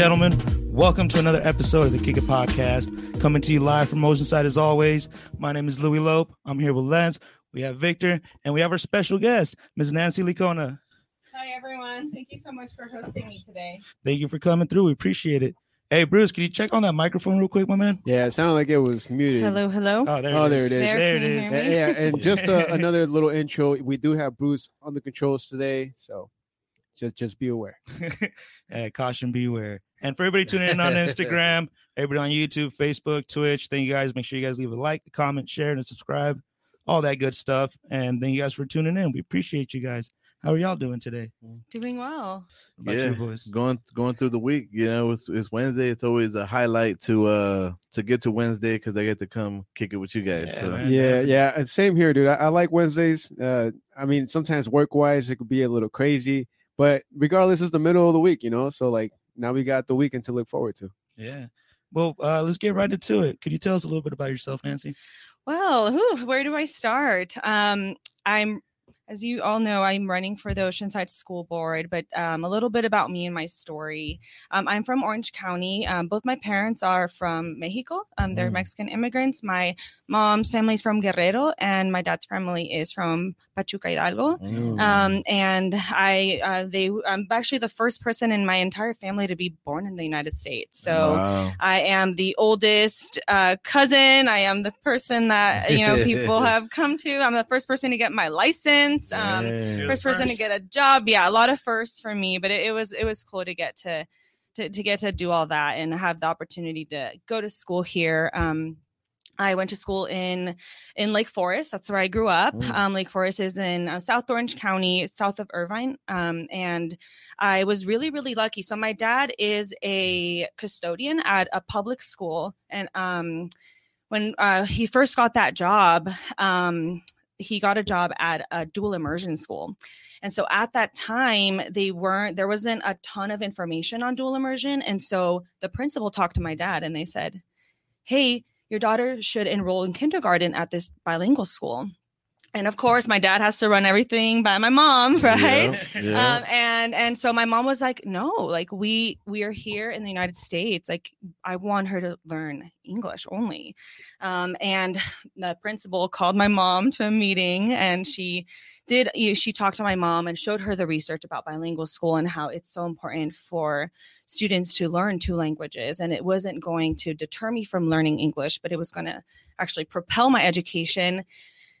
gentlemen, welcome to another episode of the Kick It Podcast. Coming to you live from Oceanside as always. My name is Louis Lope. I'm here with Lance. We have Victor, and we have our special guest, Ms. Nancy Licona. Hi, everyone. Thank you so much for hosting me today. Thank you for coming through. We appreciate it. Hey, Bruce, can you check on that microphone real quick, my man? Yeah, it sounded like it was muted. Hello, hello. Oh, there, Oh, it, there is. it is. There, There it can you is. hear Yeah, yeah, and just uh, another little intro. We do have Bruce on the controls today, so just just be aware. hey, caution beware. And for everybody tuning in on Instagram, everybody on YouTube, Facebook, Twitch, thank you guys. Make sure you guys leave a like, a comment, share, and subscribe. All that good stuff. And thank you guys for tuning in. We appreciate you guys. How are y'all doing today? Doing well. Yeah. you boys? going going through the week you know it's, it's wednesday it's always a highlight to uh to get to wednesday because i get to come kick it with you guys Yeah, so. Yeah, yeah, and same here, dude. I, I like Wednesdays. Uh, I mean, sometimes work wise, it could be a little crazy, but regardless, it's the middle of the week, you know. So like now we got the weekend to look forward to. Yeah. Well, uh, let's get right into it. Could you tell us a little bit about yourself, Nancy? Well, whew, where do I start? Um, I'm, as you all know, I'm running for the Oceanside School Board, but um, a little bit about me and my story. Um, I'm from Orange County. Um, both my parents are from Mexico. Um, they're Mm. Mexican immigrants. My mom's family is from Guerrero, and my dad's family is from Pachuca Hidalgo. Mm. Um, and I, uh, they, I'm actually the first person in my entire family to be born in the United States. So Wow. I am the oldest uh, cousin. I am the person that you know people have come to. I'm the first person to get my license. Um, Yeah. first person to get a job. Yeah, a lot of firsts for me, but it, it was it was cool to get to, to to get to do all that and have the opportunity to go to school here. Um, I went to school in in Lake Forest. That's where I grew up. Mm. Um, Lake Forest is in uh, South Orange County, south of Irvine. Um, and I was really really lucky. So my dad is a custodian at a public school, and um, when uh, he first got that job, um, he got a job at a dual immersion school. And so at that time, they weren't, there wasn't a ton of information on dual immersion. And so the principal talked to my dad and they said, Hey, your daughter should enroll in kindergarten at this bilingual school. And of course, my dad has to run everything by my mom, right? Yeah, yeah. um and and so my mom was like no like we we are here in the united states like i want her to learn english only um and the principal called my mom to a meeting and she did you she talked to my mom and showed her the research about bilingual school and how it's so important for students to learn two languages and it wasn't going to deter me from learning english but it was going to actually propel my education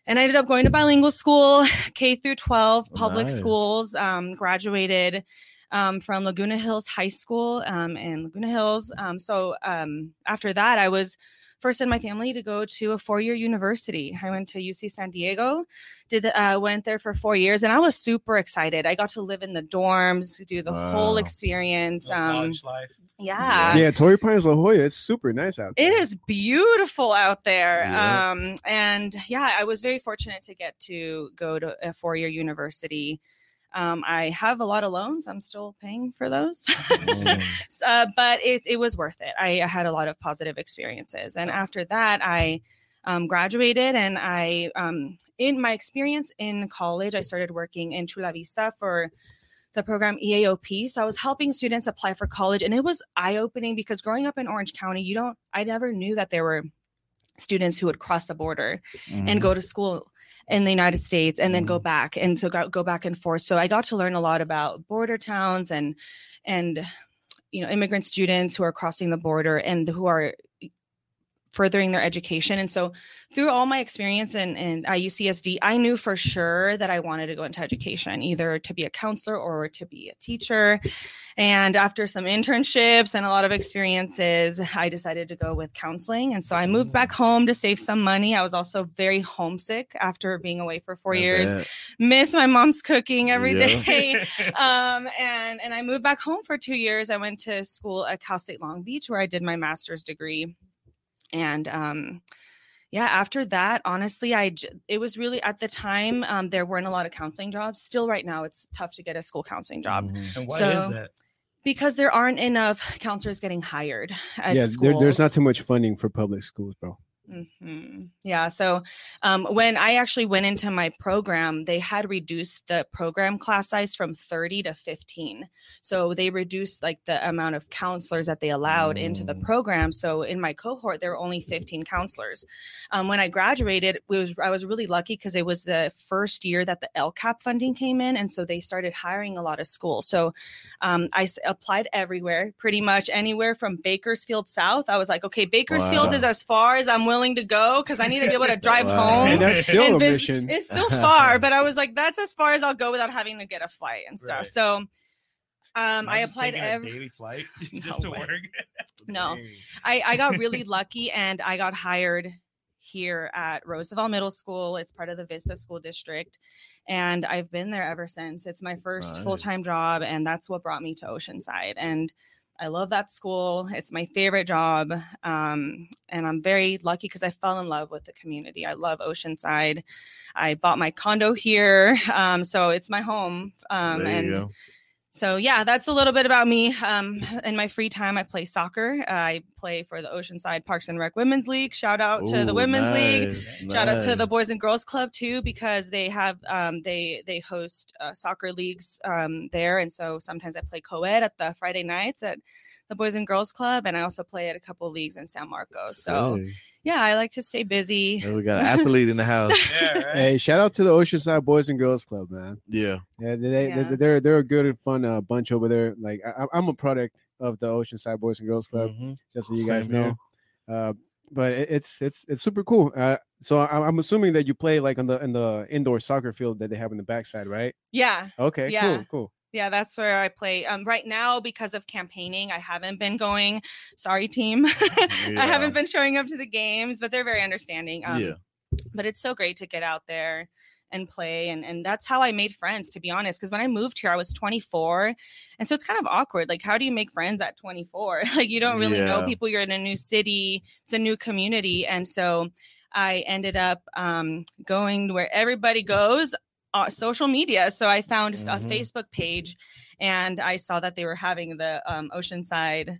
and I ended up going to bilingual school, K through 12 public Nice. schools. Um, graduated um, from Laguna Hills High School um, in Laguna Hills. Um, so um, after that, I was first in my family to go to a four-year university. I went to UC San Diego, did the, uh, went there for four years, and I was super excited. I got to live in the dorms, do the whole Wow. experience. Um, college life. yeah. yeah, Torrey Pines, La Jolla, it's super nice out there. It is beautiful out there. Yeah. Um, and yeah, I was very fortunate to get to go to a four year university. Um, I have a lot of loans. I'm still paying for those. Uh, but it, it was worth it. I, I had a lot of positive experiences. And after that, I um, graduated and I, um, in my experience in college, I started working in Chula Vista for the program EAOP. So I was helping students apply for college and it was eye opening because growing up in Orange County, you don't, I never knew that there were students who would cross the border Mm-hmm. and go to school in the United States and then go Mhm. back and so go, go back and forth. So I got to learn a lot about border towns and and you know immigrant students who are crossing the border and who are furthering their education. And so through all my experience in, in IUCSD, I knew for sure that I wanted to go into education, either to be a counselor or to be a teacher. And after some internships and a lot of experiences, I decided to go with counseling. And so I moved back home to save some money. I was also very homesick after being away for four I years, bet. miss my mom's cooking every Yeah. day. um, and and I moved back home for two years. I went to school at Cal State Long Beach, where I did my master's degree. And um, yeah, after that, honestly, I j- it was really at the time um, there weren't a lot of counseling jobs. Still, right now, it's tough to get a school counseling job Mhm. And why So- is that? because there aren't enough counselors getting hired at yeah, school. there, there's not too much funding for public schools, bro. Hmm Yeah. So um, when I actually went into my program, they had reduced the program class size from 30 to 15. So they reduced like the amount of counselors that they allowed into the Mm. program. So in my cohort, there were only 15 counselors. Um, when I graduated, was I was really lucky because it was the first year that the LCAP funding came in, and so they started hiring a lot of schools. So um, I applied everywhere, pretty much anywhere from Bakersfield South. I was like, okay, Bakersfield Wow. is as far as I'm willing to go because I need to be able to drive Wow. home. And that's still and a vis- mission. It's still far, but I was like, that's as far as I'll go without having to get a flight and stuff. Right. So um, I applied taking a every. daily flight No just to way. work. No. I, I got really lucky and I got hired here at Roosevelt Middle School. It's part of the Vista School District. And I've been there ever since. It's my first Nice. full time job. And that's what brought me to Oceanside. And I love that school. It's my favorite job. Um, and I'm very lucky because I fell in love with the community. I love Oceanside. I bought my condo here. Um, so it's my home. Um, there you and go. So yeah, that's a little bit about me. Um, in my free time, I play soccer. I play for the Oceanside Parks and Rec Women's League. Shout out to the Ooh, Women's League. nice, Shout out to the. Boys and Girls Club too, because they have um, they they host uh, soccer leagues um, there, and so sometimes I play co-ed at the Friday nights at the Boys and Girls Club, and I also play at a couple leagues in San Marcos. So Sick. yeah, I like to stay busy. Yeah, we got an athlete in the house. Yeah, right. Hey, shout out to the Oceanside Boys and Girls Club, man. Yeah. Yeah, they, they, Yeah. they're they're a good and fun uh, bunch over there. Like I, I'm a product of the Oceanside Boys and Girls Club, Mhm. just so you guys Same know. Uh, but it, it's it's it's super cool. Uh, so I, I'm assuming that you play like on the in the indoor soccer field that they have in the backside, right? Yeah, Okay, Yeah. cool, cool. Yeah, that's where I play. Um, right now, because of campaigning, I haven't been going. Sorry, team. I haven't been showing up to the games, but they're very understanding. Um, yeah. But it's so great to get out there and play, and and that's how I made friends. To be honest, because when I moved here, I was 24, and so it's kind of awkward. Like, how do you make friends at 24? like, you don't really know people. You're in a new city. It's a new community, and so I ended up um, going where everybody goes uh, social media. So I found Mhm. a Facebook page and I saw that they were having the um, Oceanside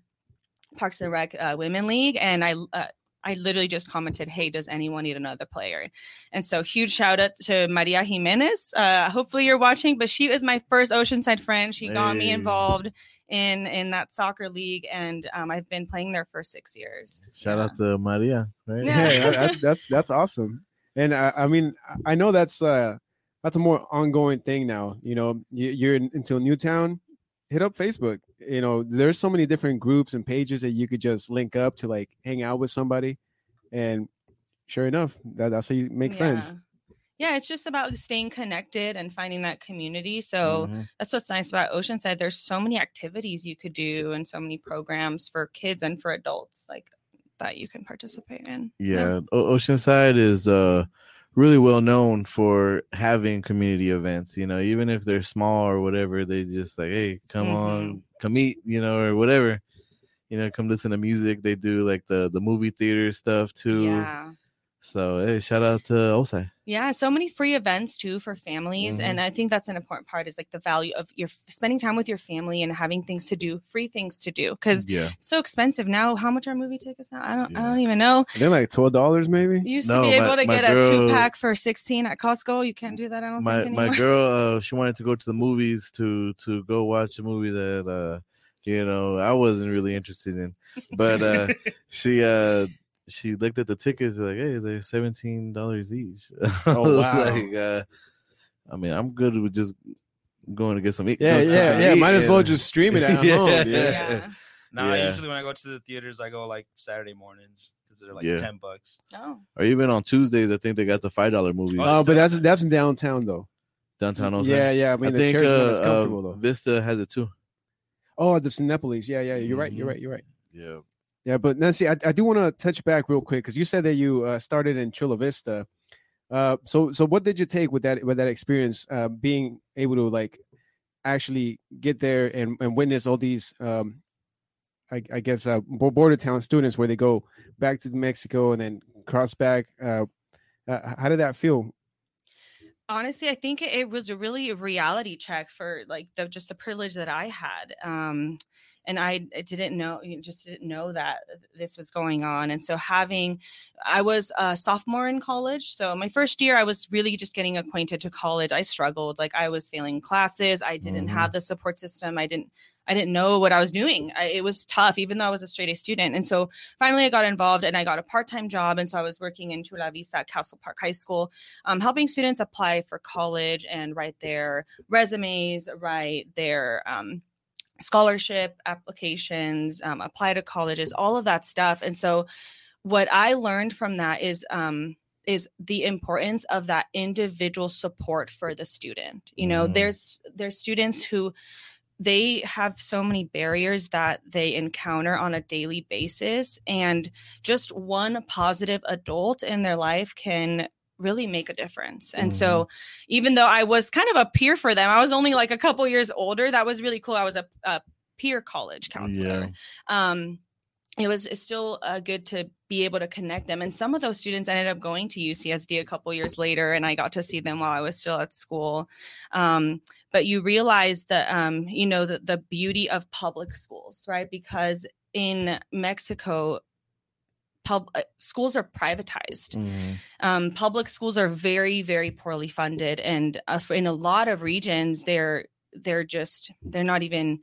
Parks and Rec uh, Women League. And I, uh, I literally just commented, Hey, does anyone need another player? And so huge shout out to Maria Jimenez. Uh, hopefully you're watching, but she is my first Oceanside friend. She got me involved in, in that soccer league. And um, I've been playing there for six years. Shout Yeah. out to Maria. Right? Yeah. Yeah, that- that- that's that's awesome. And I, I mean, I- I know that's uh that's a more ongoing thing now. You know, you, you're into a new town, hit up Facebook. You know, there's so many different groups and pages that you could just link up to like hang out with somebody, and sure enough, that, that's how you make friends. Yeah, it's just about staying connected and finding that community. So Mhm. that's what's nice about Oceanside. There's so many activities you could do and so many programs for kids and for adults like that you can participate in. Yeah, O- Oceanside is uh really well known for having community events. You know, even if they're small or whatever, they just like, hey, come on, mm-hmm. come eat, you know, or whatever. You know, come listen to music. They do like the the movie theater stuff too. Yeah. So hey, shout out to O'side. Yeah, so many free events too for families, Mhm. and I think that's an important part. Is like the value of your spending time with your family and having things to do, free things to do, because Yeah, it's so expensive now. How much are movie tickets now? I don't, I don't even know. They're like twelve dollars, maybe. You used No, to be my- able to my get a two pack for sixteen at Costco. You can't do that. I don't my think my girl, uh, she wanted to go to the movies to to go watch a movie that uh, you know, I wasn't really interested in, but uh, she uh she looked at the tickets like hey they're seventeen dollars each Oh, wow. like uh i mean i'm good with just going to get some eat Yeah, yeah, to yeah. eat Might as well and- just stream it at Yeah. home. Yeah. yeah. Nah, Yeah. usually when I go to the theaters, I go like Saturday mornings because they're like Yeah. ten bucks. Oh. or even on tuesdays i think they got the five dollar movie Oh, Uh, but that's that's in downtown though. downtown O'side. Yeah, yeah. I mean, I the think chairs are not uh, as uh, comfortable though. vista has it too Oh, the Cinepolis. Yeah, yeah. You're right. You're right. You're right. yeah Yeah, but Nancy, I, I do want to touch back real quick because you said that you uh, started in Chula Vista. Uh, so so what did you take with that with that experience, uh, being able to like actually get there and, and witness all these, um, I, I guess, uh, border town students where they go back to Mexico and then cross back. Uh, uh, how did that feel? honestly i think it, was a really reality check for like the just the privilege that i had um and I didn't know, you just didn't know that this was going on. And so having, I was a sophomore in college, so my first year I was really just getting acquainted to college. I struggled, like I was failing classes. I didn't Mhm. have the support system. I didn't. I didn't know what I was doing. I, it was tough, even though I was a straight A student. And so finally, I got involved and I got a part time job. And so I was working in Chula Vista at Castle Park High School, um, helping students apply for college and write their resumes, write their um, scholarship applications, um, apply to colleges, all of that stuff. And so, what I learned from that is um, is the importance of that individual support for the student. You know, Mhm. there's there's students who they have so many barriers that they encounter on a daily basis and just one positive adult in their life can really make a difference. And so even though I was kind of a peer for them, I was only like a couple years older. That was really cool. I was a, a peer college counselor. Um it was it's still uh, good to be able to connect them. And some of those students ended up going to UCSD a couple years later, and I got to see them while I was still at school. Um, but you realize that um, you know the, the beauty of public schools, right? Because in Mexico, pub uh, schools are privatized. Mhm. Um, public schools are very, very poorly funded, and uh, in a lot of regions, they're they're just they're not even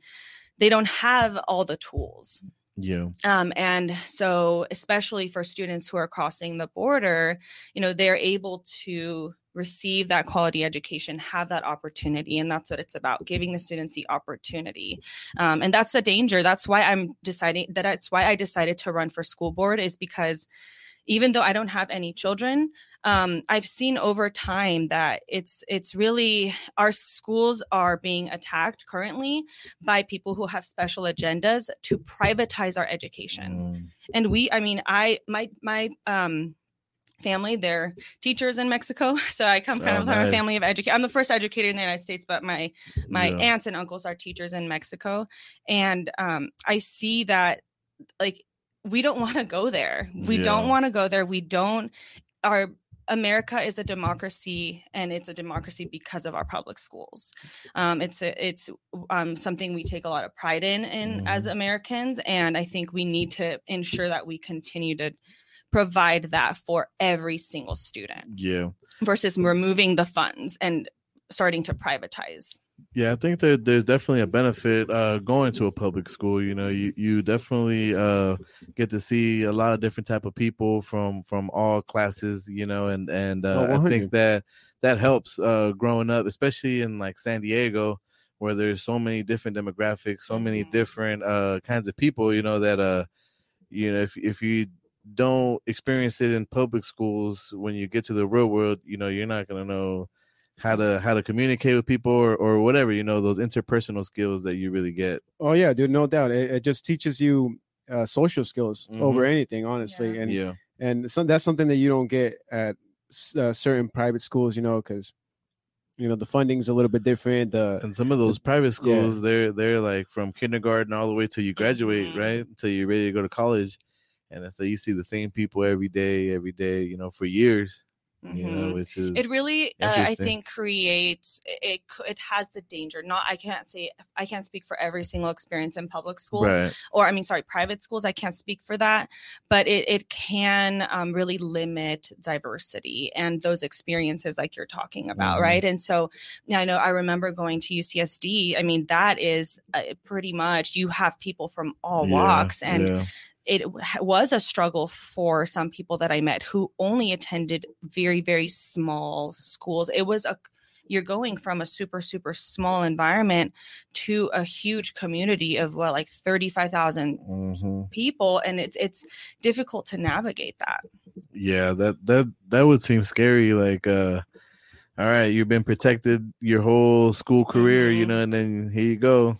they don't have all the tools. Yeah. Um, and so, especially for students who are crossing the border, you know, they're able to receive that quality education, have that opportunity. And that's what it's about giving the students the opportunity. Um, and that's the danger. That's why I'm deciding that that's why I decided to run for school board, is because even though I don't have any children, um, I've seen over time that it's it's really our schools are being attacked currently by people who have special agendas to privatize our education. Mm. And we, I mean, I my my um family, they're teachers in Mexico, so I come kind Oh, of from a family of educators. I'm the first educator in the United States, but my my Yeah. aunts and uncles are teachers in Mexico, and um, I see that like we don't want to go there. We Yeah. don't want to go there. We don't. Our America is a democracy, and it's a democracy because of our public schools. Um, it's a, it's um, something we take a lot of pride in, in as Americans, and I think we need to ensure that we continue to provide that for every single student Yeah. versus removing the funds and starting to privatize. Yeah, I think that there's definitely a benefit uh, going to a public school. You know, you you definitely uh, get to see a lot of different type of people from from all classes. You know, and and uh, Oh, I think that that helps uh, growing up, especially in like San Diego, where there's so many different demographics, so many Mhm. different uh, kinds of people. You know that uh, you know if if you don't experience it in public schools, when you get to the real world, you know you're not gonna know how to how to communicate with people or, or whatever you know those interpersonal skills that you really get Oh yeah, dude, no doubt. It, it just teaches you uh, social skills over anything, honestly. Yeah. And yeah and so that's something that you don't get at uh, certain private schools, you know, because you know the funding's a little bit different. The and some of those private schools they're they're like from kindergarten all the way till you graduate Mhm. right until you're ready to go to college and so you see the same people every day every day you know for years you know Mhm. which is It really, uh, I think, creates it. It has the danger. Not, I can't say, I can't speak for every single experience in public school, right or I mean, sorry, private schools. I can't speak for that, but it it can um, really limit diversity and those experiences like you're talking about, Mhm. right? And so, yeah, I know I remember going to UCSD. I mean, that is uh, pretty much you have people from all Yeah, walks, and yeah. It was a struggle for some people that I met who only attended very, very small schools. It was a you're going from a super, super small environment to a huge community of what, like 35,000 Mhm. people. And it's, it's difficult to navigate that. yeah that that that would seem scary like uh all right you've been protected your whole school career you Mhm. know and then here you go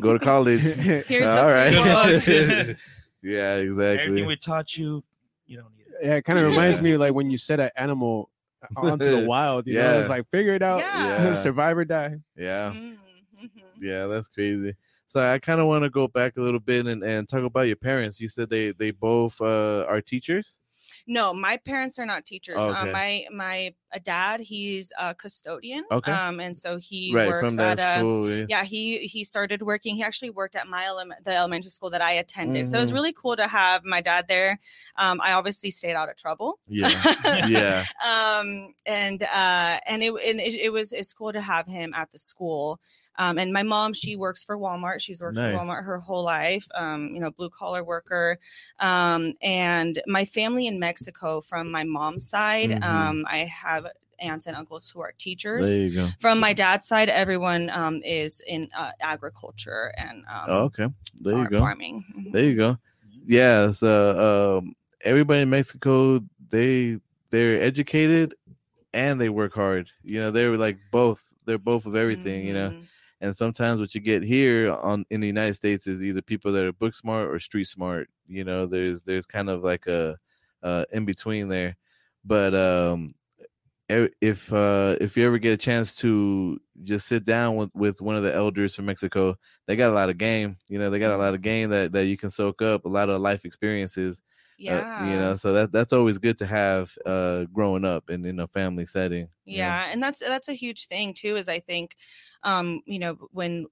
go to college Here's all the right free plug. yeah exactly Everything we taught you, you don't need it. yeah, it kind of reminds me like when you set an animal onto the wild. You know, Yeah. it's like figure it out, Yeah. Yeah. survive or die. yeah Mhm, mhm. Yeah, that's crazy. So I kind of want to go back a little bit and, and talk about your parents. You said they they both uh, are teachers. No, my parents are not teachers. Oh, Um, my my a dad, he's a custodian. Okay. Um, and so he right works at a school. yeah. yeah he he started working he actually worked at my the elementary school that i attended so it was Mhm. really cool to have my dad there um i obviously stayed out of trouble Yeah. yeah. um and uh and it and it, it was it's cool to have him at the school um, and my mom, she works for Walmart. She's worked Nice. for Walmart her whole life. Um, you know, blue collar worker. Um, and my family in Mexico, from my mom's side, Mhm. um, I have aunts and uncles who are teachers There you go. from my dad's side, everyone um, is in uh, agriculture and um, Oh, okay. There you go. farming. Mhm. There you go. Yeah. So um, everybody in Mexico, they they're educated and they work hard. You know, they're like both. They're both of everything. You know. And sometimes what you get here on in the United States is either people that are book smart or street smart. You know, there's there's kind of like a uh, in between there. But um, if uh, if you ever get a chance to just sit down with, with one of the elders from Mexico, they got a lot of game. You know, they got a lot of game that, that you can soak up, a lot of life experiences. Uh, Yeah. you know, so that that's always good to have uh, growing up and in a family setting. you know? yeah and that's that's a huge thing too is i think um you know when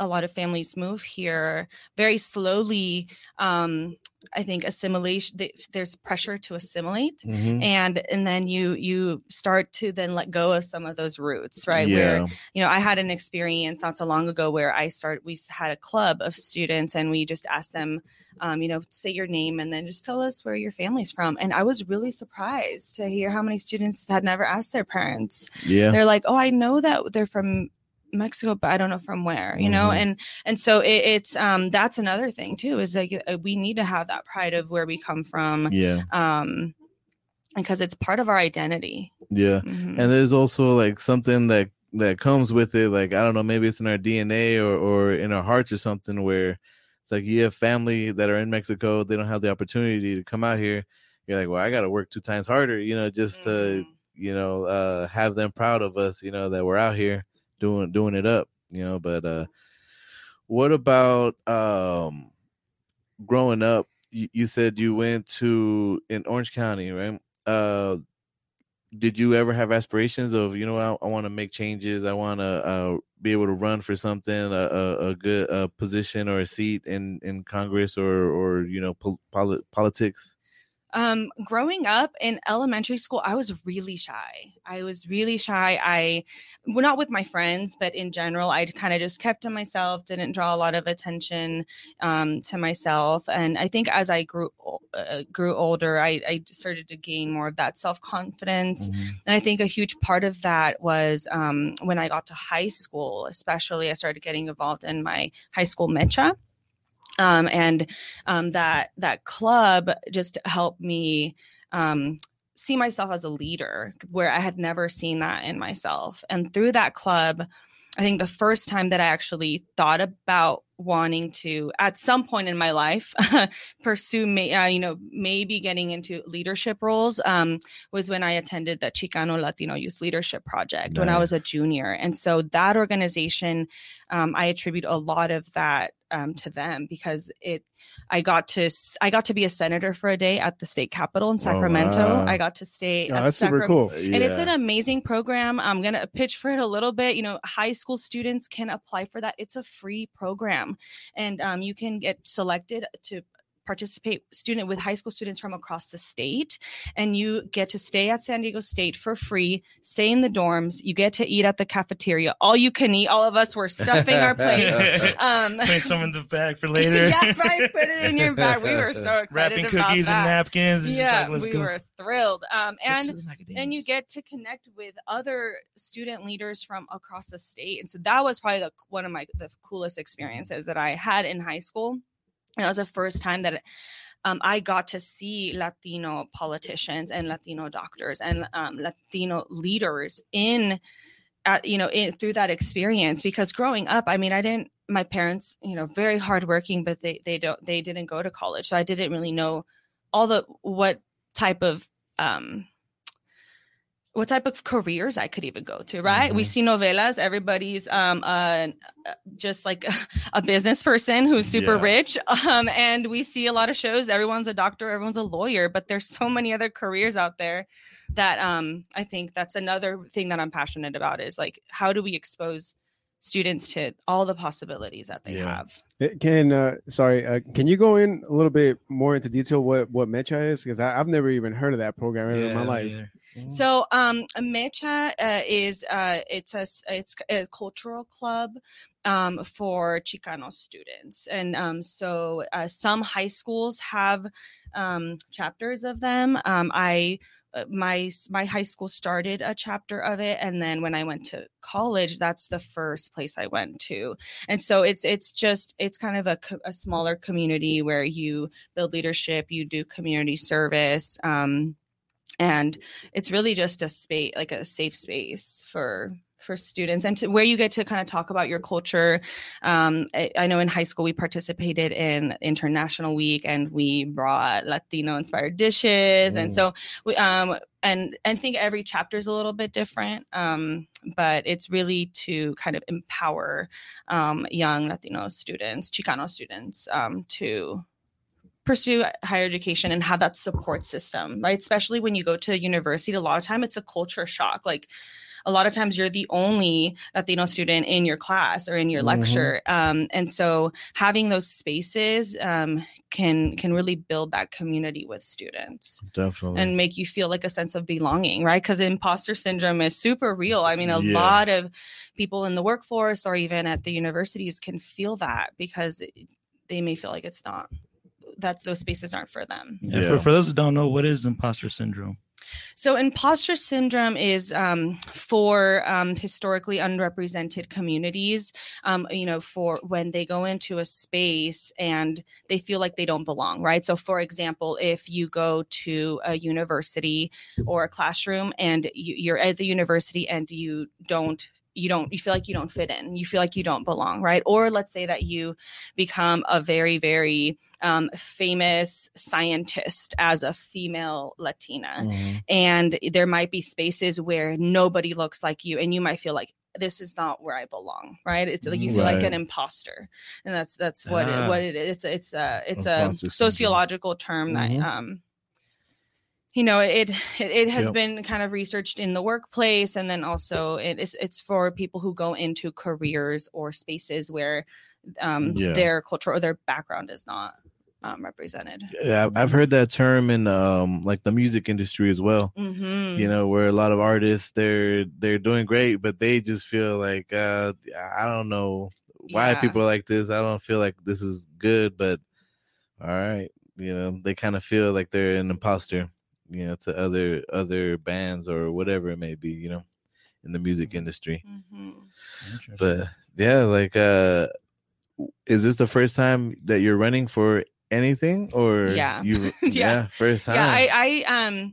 a lot of families move here very slowly um i think assimilation th- there's pressure to assimilate Mhm. and and then you you start to then let go of some of those roots right where you know i had an experience not so long ago where i started we had a club of students and we just asked them um, you know say your name and then just tell us where your family's from and i was really surprised to hear how many students had never asked their parents Yeah. they're like oh i know that they're from mexico but i don't know from where you know Mhm. and and so it, it's um that's another thing too is like uh, we need to have that pride of where we come from Yeah. um because it's part of our identity Yeah. Mhm. and there's also like something that that comes with it like i don't know maybe it's in our dna or or in our hearts or something where it's like you have family that are in mexico they don't have the opportunity to come out here you're like well i gotta work two times harder you know just to Mhm. you know uh have them proud of us you know that we're out here doing doing it up you know but uh what about um growing up you, you said you went to in orange county right? Uh did you ever have aspirations of you know i, I want to make changes i want to uh, be able to run for something a, a, a good uh, position or a seat in in congress or or you know pol- poli- politics um growing up in elementary school i was really shy. I was really shy. I well, not with my friends but in general i kind of just kept to myself didn't draw a lot of attention um to myself. And i think as i grew uh, grew older I, I started to gain more of that self-confidence. And I think a huge part of that was um, when I got to high school, especially, I started getting involved in my high school mecha. Um, and um, that that club just helped me um, see myself as a leader, where I had never seen that in myself. And through that club, I think the first time that I actually thought about wanting to, at some point in my life, pursue, may, uh, you know, maybe getting into leadership roles, um, was when I attended the Chicano Latino Youth Leadership Project when I was a junior. And so that organization, um, I attribute a lot of that um, to them because it, I got to, i got to be a senator for a day at the state capitol in Sacramento. wow. I got to stay. Oh, at that's super cool. and it's an amazing program. I'm going to pitch for it a little bit. You know, high school students can apply for that. It's a free program. And um, you can get selected to participate student with high school students from across the state and you get to stay at San Diego State for free stay in the dorms you get to eat at the cafeteria all you can eat all of us were stuffing our plates um Put some in the bag for later. yeah right put it in your bag we were so excited Wrapping about cookies that. and napkins. And yeah just like, let's we go. were thrilled um and to the and you get to connect with other student leaders from across the state and so that was probably the, one of my the coolest experiences that i had in high school it was the first time that um, I got to see Latino politicians and Latino doctors and um, Latino leaders in, uh, you know, in, through that experience. Because growing up, I mean, I didn't. My parents, you know, very hardworking, but they they don't they didn't go to college, so I didn't really know all the what type of um, what type of careers I could even go to, right? We Mhm. see novelas, everybody's um uh, uh, just like a business person who's super Yeah. rich. Um and we see a lot of shows, everyone's a doctor, everyone's a lawyer, but there's so many other careers out there that um I think that's another thing that I'm passionate about is like how do we expose students to all the possibilities that they Yeah. have. Eh, Can uh, sorry, uh, can you go in a little bit more into detail what what Mecha is? Because I've never even heard of that program ever in my life. yeah. So, um, Mecha uh, is uh, it's a it's a cultural club um, for Chicano students, and um, so uh, some high schools have um, chapters of them. Um, I my my high school started a chapter of it, and then when I went to college, that's the first place I went to. And so it's it's just it's kind of a, a smaller community where you build leadership, you do community service. Um, and it's really just a space like a safe space for for students and to where you get to kind of talk about your culture. Um, I, I know in high school we participated in international week and we brought latino inspired dishes. And Mm. so we um and and I think every chapter is a little bit different um but it's really to kind of empower um young latino students chicano students um to pursue higher education and have that support system right? Especially when you go to university a lot of time it's a culture shock. Like a lot of times you're the only latino student in your class or in your Mhm. lecture um, and so having those spaces um, can can really build that community with students Definitely. and make you feel like a sense of belonging, right? Because imposter syndrome is super real. I mean, a Yeah. lot of people in the workforce or even at the universities can feel that because they may feel like it's not that those spaces aren't for them. And Yeah. for, for those who don't know, what is imposter syndrome? So, imposter syndrome is um, for um, historically unrepresented communities. Um, you know, for when they go into a space and they feel like they don't belong, right? So, for example, if you go to a university or a classroom and you, you're at the university and you don't you don't you feel like you don't fit in you feel like you don't belong right or let's say that you become a very very um, famous scientist as a female latina Mhm. and there might be spaces where nobody looks like you and you might feel like this is not where i belong right it's like you feel like an imposter and that's that's what Ah. it, what it is it's it's a it's a sociological term that Mhm. um you know it it, it has Yep. been kind of researched in the workplace and then also it is it's for people who go into careers or spaces where um Yeah. their culture or their background is not um, represented Yeah, I've- heard that term in um like the music industry as well. hmm You know, where a lot of artists they're they're doing great, but they just feel like uh I don't know why Yeah. people like this. I don't feel like this is good, but all right, you know, they kind of feel like they're an imposter, you know, to other other bands or whatever it may be, you know, in the music industry. hmm But yeah, like uh is this the first time that you're running for anything or Yeah. you Yeah. first time yeah i i um I-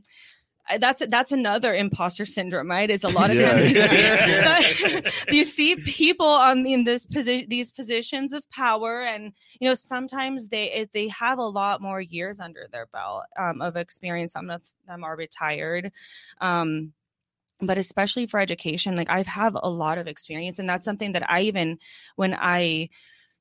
that's that's another imposter syndrome right? Is a lot of Yeah. times you see, you see people on in this position these positions of power and you know sometimes they it- they have a lot more years under their belt um, of experience. Some of them are retired um but especially for education like i have a lot of experience and that's something that i even when i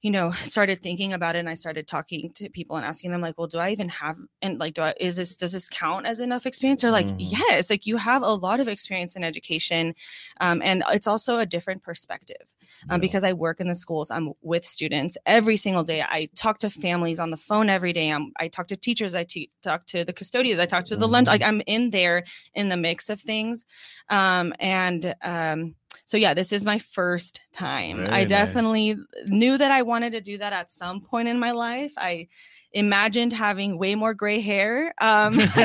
you know started thinking about it and i started talking to people and asking them like well do i even have and like do i is this does this count as enough experience or like Mhm. yes like you have a lot of experience in education um, and it's also a different perspective um, Yeah. because i work in the schools i'm with students every single day i talk to families on the phone every day I'm, i talk to teachers i te- talk to the custodians i talk to the lunch Mhm. like i'm in there in the mix of things um, and um, so yeah this is my first time Very i nice. definitely knew that i wanted to do that at some point in my life i imagined having way more gray hair um,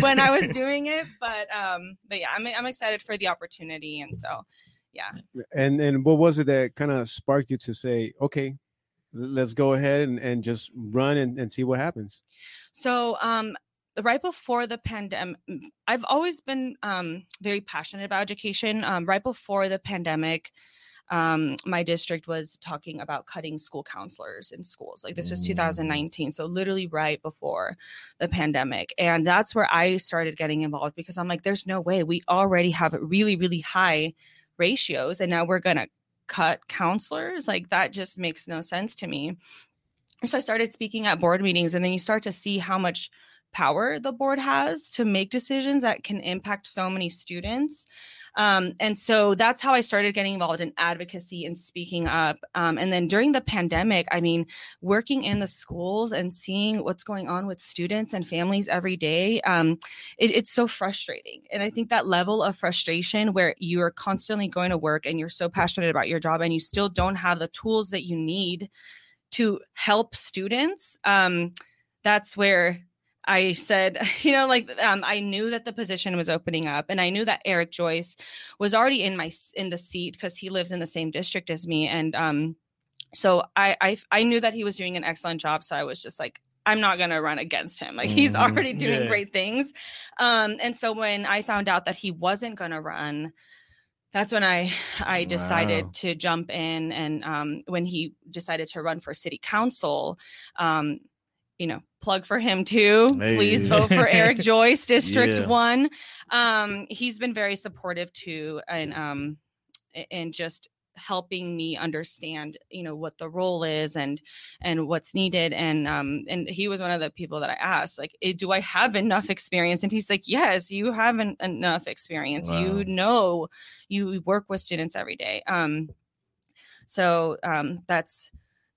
when i was doing it but um, but yeah I'm, I'm excited for the opportunity and so yeah And and what was it that kind of sparked you to say, okay, let's go ahead and, and just run and, and see what happens? So, um, right before the pandemic, I've always been um, very passionate about education. Um, right before the pandemic, um, my district was talking about cutting school counselors in schools. Like this was Mm. 2019, so literally right before the pandemic. And that's where I started getting involved because I'm like, there's no way we already have really, really high ratios, and now we're gonna cut counselors. Like that just makes no sense to me. So I started speaking at board meetings, and then you start to see how much power the board has to make decisions that can impact so many students. Um, and so that's how I started getting involved in advocacy and speaking up. Um, and then during the pandemic, I mean, working in the schools and seeing what's going on with students and families every day, um, it, it's so frustrating. And I think that level of frustration where you are constantly going to work and you're so passionate about your job and you still don't have the tools that you need to help students, um, that's where I said, you know, like um, I knew that the position was opening up, and I knew that Eric Joyce was already in my in the seat because he lives in the same district as me, and um, so I, I I knew that he was doing an excellent job. So I was just like, I'm not gonna run against him. Like he's Mhm. already doing Yeah. great things. Um, and so when I found out that he wasn't gonna run, that's when I I decided Wow. to jump in. And um, when he decided to run for city council, um, you know, plug for him too. Please vote for Eric Joyce, District Yeah. One. Um, he's been very supportive too, and um, and just helping me understand you know what the role is and and what's needed and um and he was one of the people that i asked like "Eh, do i have enough experience and he's like yes you have en- enough experience Wow. you know you work with students every day um so um that's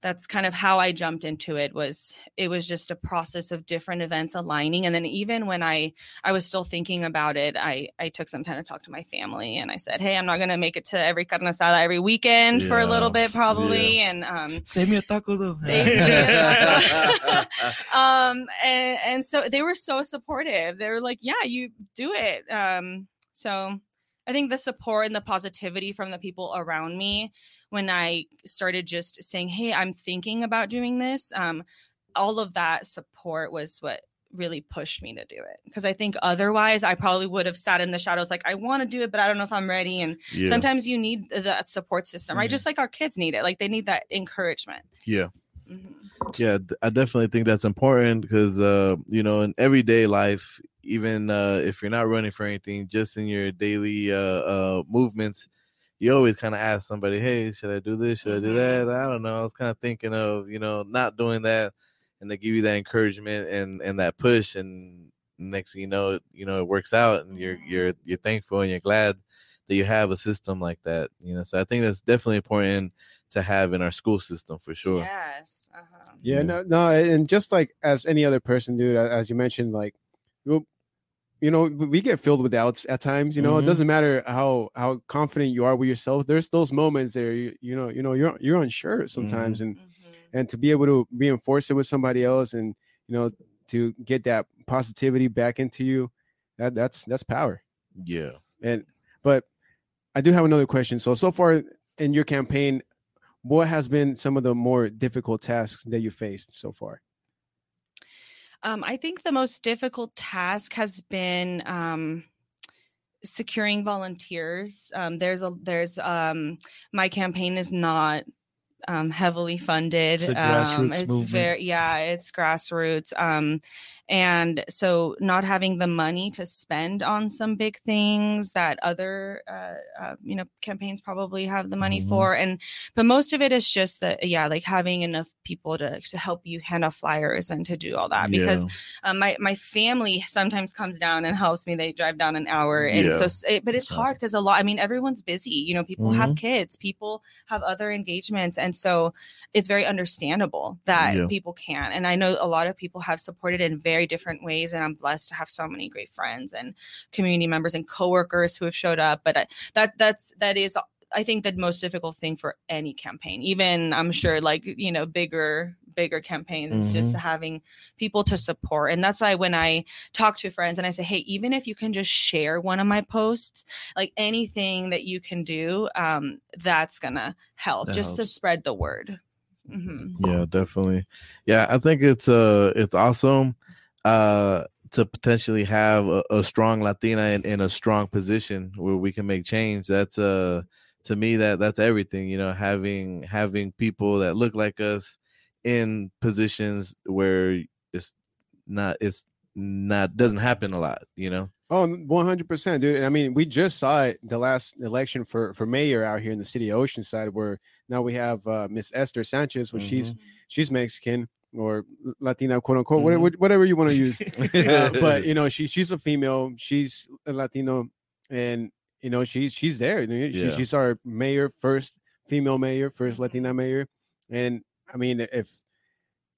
that's kind of how I jumped into it was it was just a process of different events aligning and then even when I I was still thinking about it I I took some time to talk to my family and I said hey I'm not going to make it to every carne asada every weekend for a little bit probably and um Save me a taco though. Save me a um and and so they were so supportive. They were like yeah you do it. Um so i think the support and the positivity from the people around me when i started just saying hey i'm thinking about doing this um all of that support was what really pushed me to do it because i think otherwise i probably would have sat in the shadows like i want to do it but i don't know if i'm ready and yeah. sometimes you need that support system right Mhm. just like our kids need it like they need that encouragement yeah. Mhm. yeah I definitely think that's important because uh you know in everyday life even uh if you're not running for anything just in your daily uh uh movements you always kind of ask somebody hey should i do this should i do Mhm. that i don't know i was kind of thinking of you know not doing that and they give you that encouragement and and that push and next thing you know you know it works out and you're you're you're thankful and you're glad that you have a system like that you know so i think that's definitely important to have in our school system for sure Yes. Uh-huh. Yeah, Yeah. no, no, and just like as any other person, dude, a- as you mentioned, like, well, you know, we get filled with doubts at times. You know, Mhm. it doesn't matter how how confident you are with yourself. There's those moments there, you, you know, you know, you're you're unsure sometimes, and Mhm. and to be able to reinforce it with somebody else, and you know, to get that positivity back into you, that that's that's power. yeah And but I do have another question. So so far in your campaign, what has been some of the more difficult tasks that you faced so far? Um, I think the most difficult task has been um, securing volunteers. Um, there's a there's um, my campaign is not um, heavily funded. It's um, grassroots it's movement. very yeah, it's grassroots. And so not having the money to spend on some big things that other uh, uh, you know campaigns probably have the money Mhm. for and but most of it is just that yeah like having enough people to, to help you hand out flyers and to do all that because um, my my family sometimes comes down and helps me. They drive down an hour, and Yeah. so it, but it's That's hard because a lot. I mean, everyone's busy. You know, people have kids, people have other engagements, and so it's very understandable that Yeah. people can't. And I know a lot of people have supported in very different ways, and I'm blessed to have so many great friends and community members and coworkers who have showed up. But I, that that's that is. I think the most difficult thing for any campaign, even I'm sure like, you know, bigger, bigger campaigns, it's just having people to support. And that's why when I talk to friends and I say, hey, even if you can just share one of my posts, like anything that you can do, um, that's gonna help That just to spread the word. Mhm. yeah definitely yeah i think it's uh it's awesome uh to potentially have a, a strong latina in, in a strong position where we can make change that's uh to me that that's everything you know having having people that look like us in positions where it's not it's not doesn't happen a lot you know Oh, 100%, dude. I mean, we just saw it the last election for for mayor out here in the city of Oceanside where now we have uh, Miss Esther Sanchez, which she's she's Mexican or Latina, quote unquote, Mhm. whatever, whatever you want to use. Uh, but but you know, she she's a female, she's a Latino, and you know, she's she's there. She, Yeah. She's our mayor, first female mayor, first Latina mayor. And I mean, if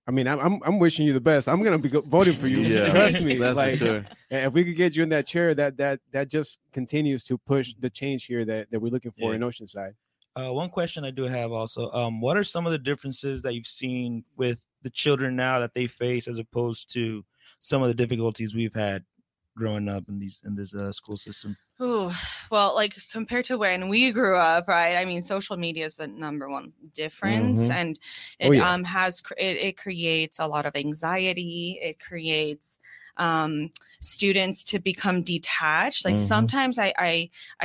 I mean, I'm I'm, I'm wishing you the best. I'm gonna be voting for you. yeah Trust me. that's like, for sure and if we could get you in that chair, that that that just continues to push the change here that, that we're looking for Yeah. in Oceanside. Uh, one question I do have also: um, What are some of the differences that you've seen with the children now that they face, as opposed to some of the difficulties we've had growing up in these in this uh, school system? Ooh, well, like compared to when we grew up, right? I mean, social media is the number one difference, Mhm. and it Oh, yeah. um has it, it creates a lot of anxiety. It creates um students to become detached like Mhm. sometimes I, I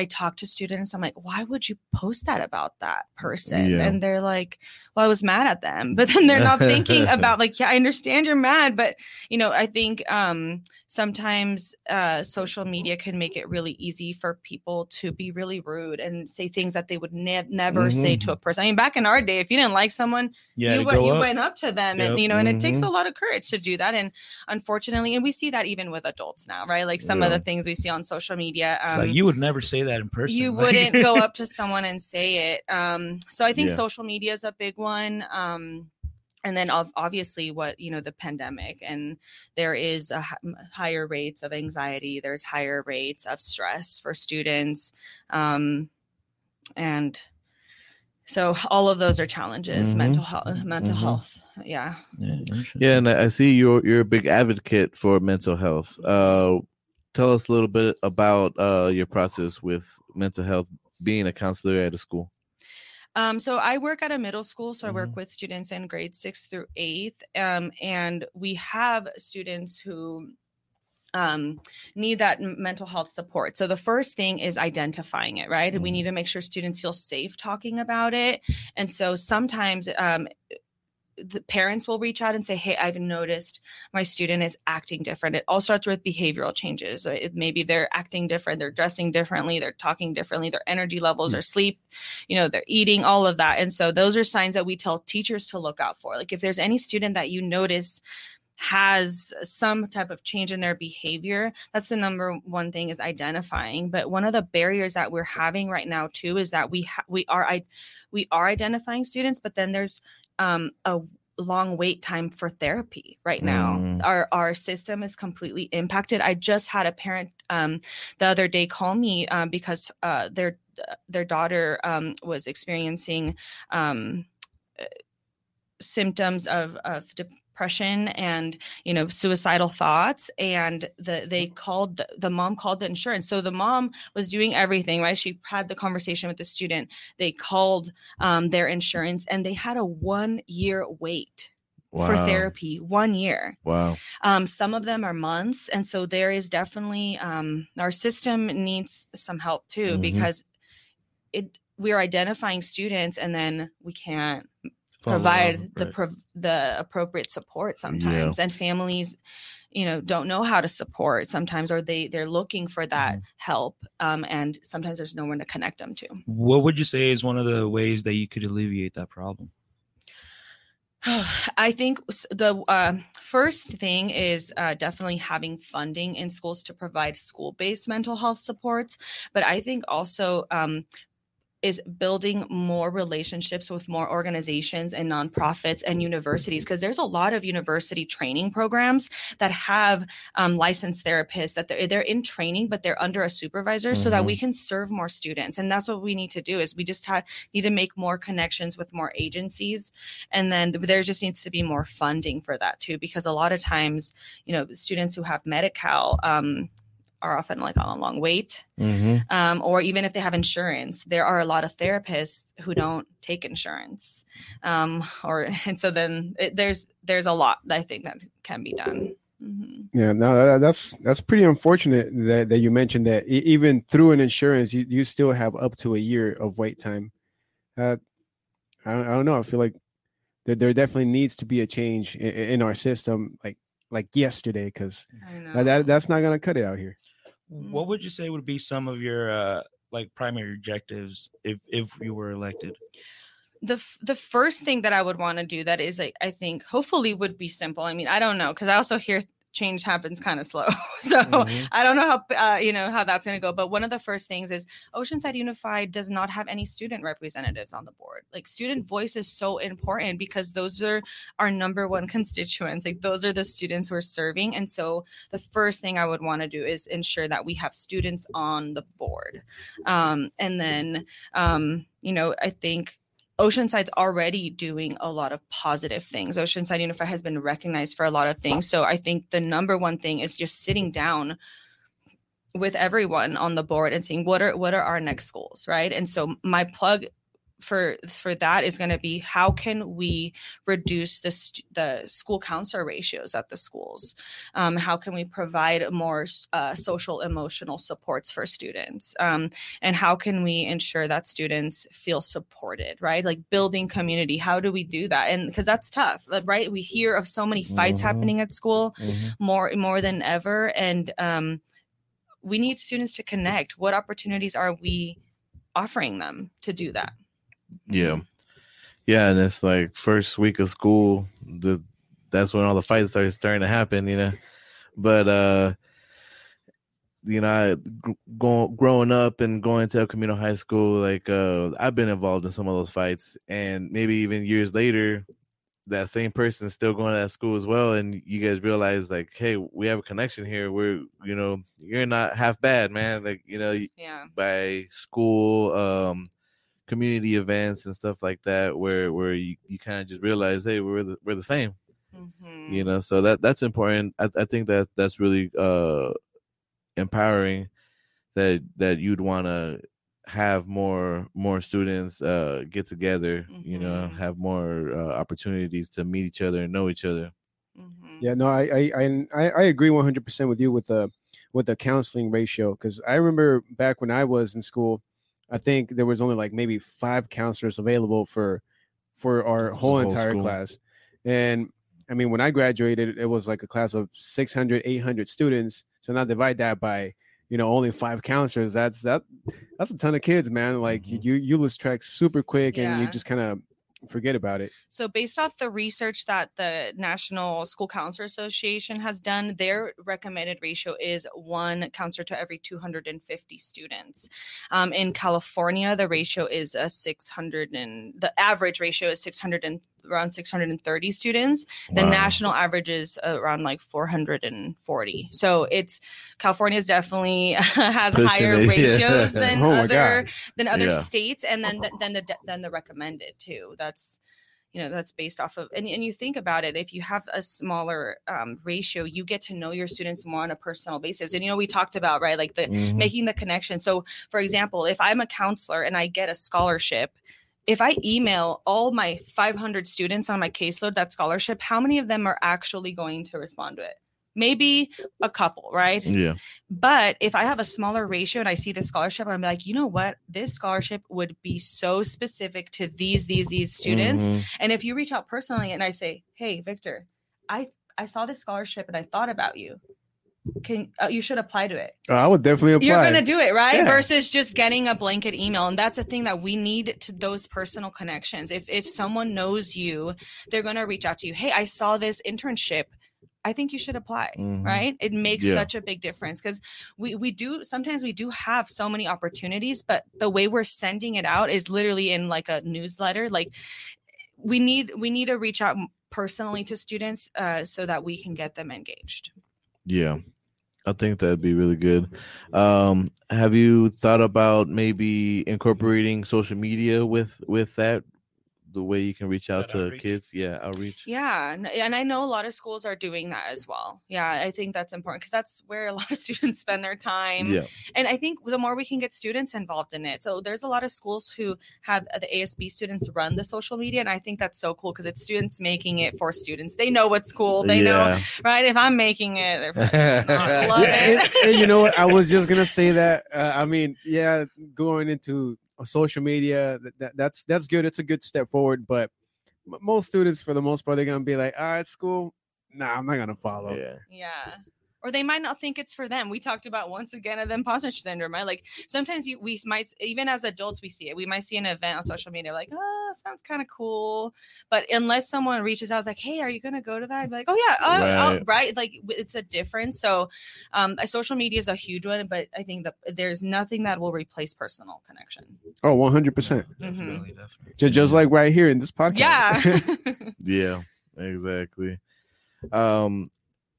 i talk to students i'm like why would you post that about that person Yeah. and they're like well i was mad at them but then they're not thinking about like yeah i understand you're mad but you know i think um sometimes uh social media can make it really easy for people to be really rude and say things that they would ne- never say to a person i mean back in our day if you didn't like someone Yeah, you, went, you up. went up to them Yep. and you know and it takes Mhm. a lot of courage to do that and unfortunately and we see that even with adults now right like some of the things we see on social media um, like you would never say that in person. you wouldn't go up to someone and say it um so i think Yeah. social media is a big one um and then of obviously what you know the pandemic and there is a higher rates of anxiety there's higher rates of stress for students um and so all of those are challenges Mhm. mental health mental Mhm. health yeah Yeah, and I I see you're you're a big advocate for mental health. Uh, tell us a little bit about uh, your process with mental health, being a counselor at a school. Um, so I work at a middle school, so I Mhm. work with students in grades six through eighth, um, and we have students who um, need that mental health support. So the first thing is identifying it, right? And we need to make sure students feel safe talking about it. And so sometimes um, the parents will reach out and say, "Hey, I've noticed my student is acting different." It all starts with behavioral changes. It, maybe they're acting different, they're dressing differently, they're talking differently, their energy levels, hmm. their sleep, you know, they're eating, all of that. And so those are signs that we tell teachers to look out for. Like if there's any student that you notice has some type of change in their behavior that's the number one thing is identifying but one of the barriers that we're having right now too is that we ha- we are I- we are identifying students but then there's um a long wait time for therapy right now Mm. our our system is completely impacted i just had a parent um the other day call me um, because uh their their daughter um was experiencing um uh, symptoms of of depression and you know suicidal thoughts and the they called the, the mom called the insurance. So the mom was doing everything right? She had the conversation with the student. They called um, their insurance and they had a one year wait for therapy one year. Wow. um, some of them are months and so there is definitely um, our system needs some help too Mhm. because it we're identifying students and then we can't Provide the right. prov- the appropriate support sometimes and families you know don't know how to support sometimes or they they're looking for that help um, and sometimes there's no one to connect them to What would you say is one of the ways that you could alleviate that problem? I think the uh, first thing is uh, definitely having funding in schools to provide school based mental health supports. But I think also um, is building more relationships with more organizations and nonprofits and universities because there's a lot of university training programs that have um, licensed therapists that they're, they're in training but they're under a supervisor so that we can serve more students. And that's what we need to do is we just have need to make more connections with more agencies. And then there just needs to be more funding for that too because a lot of times you know students who have medical um, are often like on a long wait hmm um, or even if they have insurance there are a lot of therapists who don't take insurance um, or and so then it, there's there's a lot that i think that can be done Mhm. Yeah, no, that- that's that's pretty unfortunate that, that you mentioned that even through an insurance, you, you still have up to a year of wait time. Uh, I, don't- I don't know. I feel like there, there definitely needs to be a change in, in our system, like like yesterday, because I know. that, that that's not gonna cut it out here. What would you say would be some of your uh like primary objectives if if you were elected? the f- the first thing that I would want to do that is like I think hopefully would be simple. I mean, I don't know because I also hear change happens kind of slow, so Mhm. I don't know how uh, you know how that's going to go. But one of the first things is Oceanside Unified does not have any student representatives on the board. Like student voice is so important because those are our number one constituents. Like those are the students we're serving, and so the first thing I would want to do is ensure that we have students on the board, um, and then um, you know I think Oceanside's already doing a lot of positive things. Oceanside Unified has been recognized for a lot of things. So I think the number one thing is just sitting down with everyone on the board and seeing what are what are our next goals, right? And so my plug for for that is going to be how can we reduce the st- the school counselor ratios at the schools? Um, how can we provide more uh, social emotional supports for students? Um, and how can we ensure that students feel supported right? Like building community how do we do that? And because that's tough right? We hear of so many fights Mhm. happening at school Mhm. more more than ever and um, we need students to connect. What opportunities are we offering them to do that Yeah. Yeah, and it's like first week of school, the that's when all the fights started starting to happen, you know. But uh you know, I, go, growing up and going to El Camino High School, like uh I've been involved in some of those fights and maybe even years later that same person is still going to that school as well and you guys realize like hey we have a connection here we're you know you're not half bad man like you know yeah by school um community events and stuff like that where where you, you kind of just realize hey we're the, we're the same Mhm. you know so that that's important I, I think that that's really uh empowering that that you'd want to have more more students uh get together you know Mhm. have more uh, opportunities to meet each other and know each other Mhm. Yeah, no, I I I, I I agree one hundred percent with you with the with the counseling ratio because I remember back when I was in school, I think there was only like maybe five counselors available for for our whole whole entire school. class, and I mean when I graduated, it was like a class of 600, 800 students. So now divide that by you know only five counselors. That's that that's a ton of kids, man. Like Mhm. you you lose track super quick, and you just kind of forget about it. So, based off the research that the National School Counselor Association has done, their recommended ratio is one counselor to every 250 students. Um, in California, the ratio is a 600 and the average ratio is 600 and around 630 students. The Wow. national average is around like 440. So it's California is definitely has Pushing higher it, yeah. ratios than Oh other than other Yeah. states and then the, then the then the recommended too that's you know that's based off of and, and you think about it if you have a smaller um, ratio you get to know your students more on a personal basis and you know we talked about right like the Mhm. making the connection so for example if i'm a counselor and i get a scholarship if i email all my 500 students on my caseload that scholarship how many of them are actually going to respond to it maybe a couple right yeah but if I have a smaller ratio and I see the scholarship, I'm like, you know what? This scholarship would be so specific to these, these, these students. Mhm. And if you reach out personally and I say, hey, Victor, I I saw this scholarship and I thought about you. Can uh, you should apply to it? Uh, I would definitely apply. You're gonna do it, right? Yeah. Versus just getting a blanket email. And that's a thing that we need to those personal connections. If if someone knows you, they're gonna reach out to you. Hey, I saw this internship. I think you should apply, Mhm. right? It makes Yeah. such a big difference because we we do sometimes we do have so many opportunities, but the way we're sending it out is literally in like a newsletter. Like we need we need to reach out personally to students uh, so that we can get them engaged. Yeah, I think that'd be really good. Um, have you thought about maybe incorporating social media with with that the way you can reach out That to outreach. kids. Yeah, outreach. Yeah, and- and I know a lot of schools are doing that as well. Yeah, I think that's important because that's where a lot of students spend their time. Yeah, And I think the more we can get students involved in it. So there's a lot of schools who have uh, the ASB students run the social media, and I think that's so cool because it's students making it for students. They know what's cool. They know, right? If I'm making it, they're not love Yeah, it. and, and you know what? I was just gonna say that. Uh, I mean, yeah, going into social media, that, that, that's that's good. It's a good step forward. But most students, for the most part, they're gonna be like, "All right, school. Nah, I'm not gonna follow." yeah. Yeah. Or they might not think it's for them. We talked about once again of the imposter syndrome, right? Like sometimes you, we might, even as adults, we see it. We might see an event on social media, like, oh, sounds kind of cool. But unless someone reaches out, like, hey, are you going to go to that? I'd be like, oh, yeah, uh, uh, Right. right. Like it's a difference. So um, social media is a huge one, but I think that there's nothing that will replace personal connection. Oh, 100 percent. Definitely, definitely. Just just like right here in this podcast. Yeah. Yeah, exactly. Um,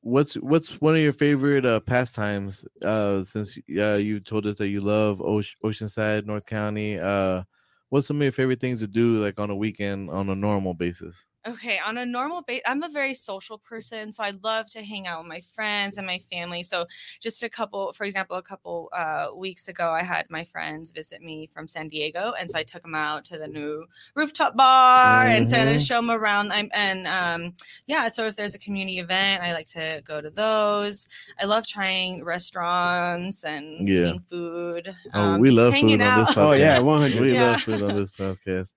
what's what's one of your favorite uh, pastimes? Uh, since uh, you told us that you love Oce- Oceanside, North County. Uh, what's some of your favorite things to do, like on a weekend, on a normal basis? Okay, on a normal base, I'm a very social person, so I love to hang out with my friends and my family. So, just a couple, for example, a couple uh, weeks ago, I had my friends visit me from San Diego, and so I took them out to the new rooftop bar and so to Mhm. show them around. I'm, and um, yeah, so if there's a community event, I like to go to those. I love trying restaurants and Yeah. food. Oh, um, we love hanging food on this podcast. Oh yeah, 100. We Yeah. love food on this podcast.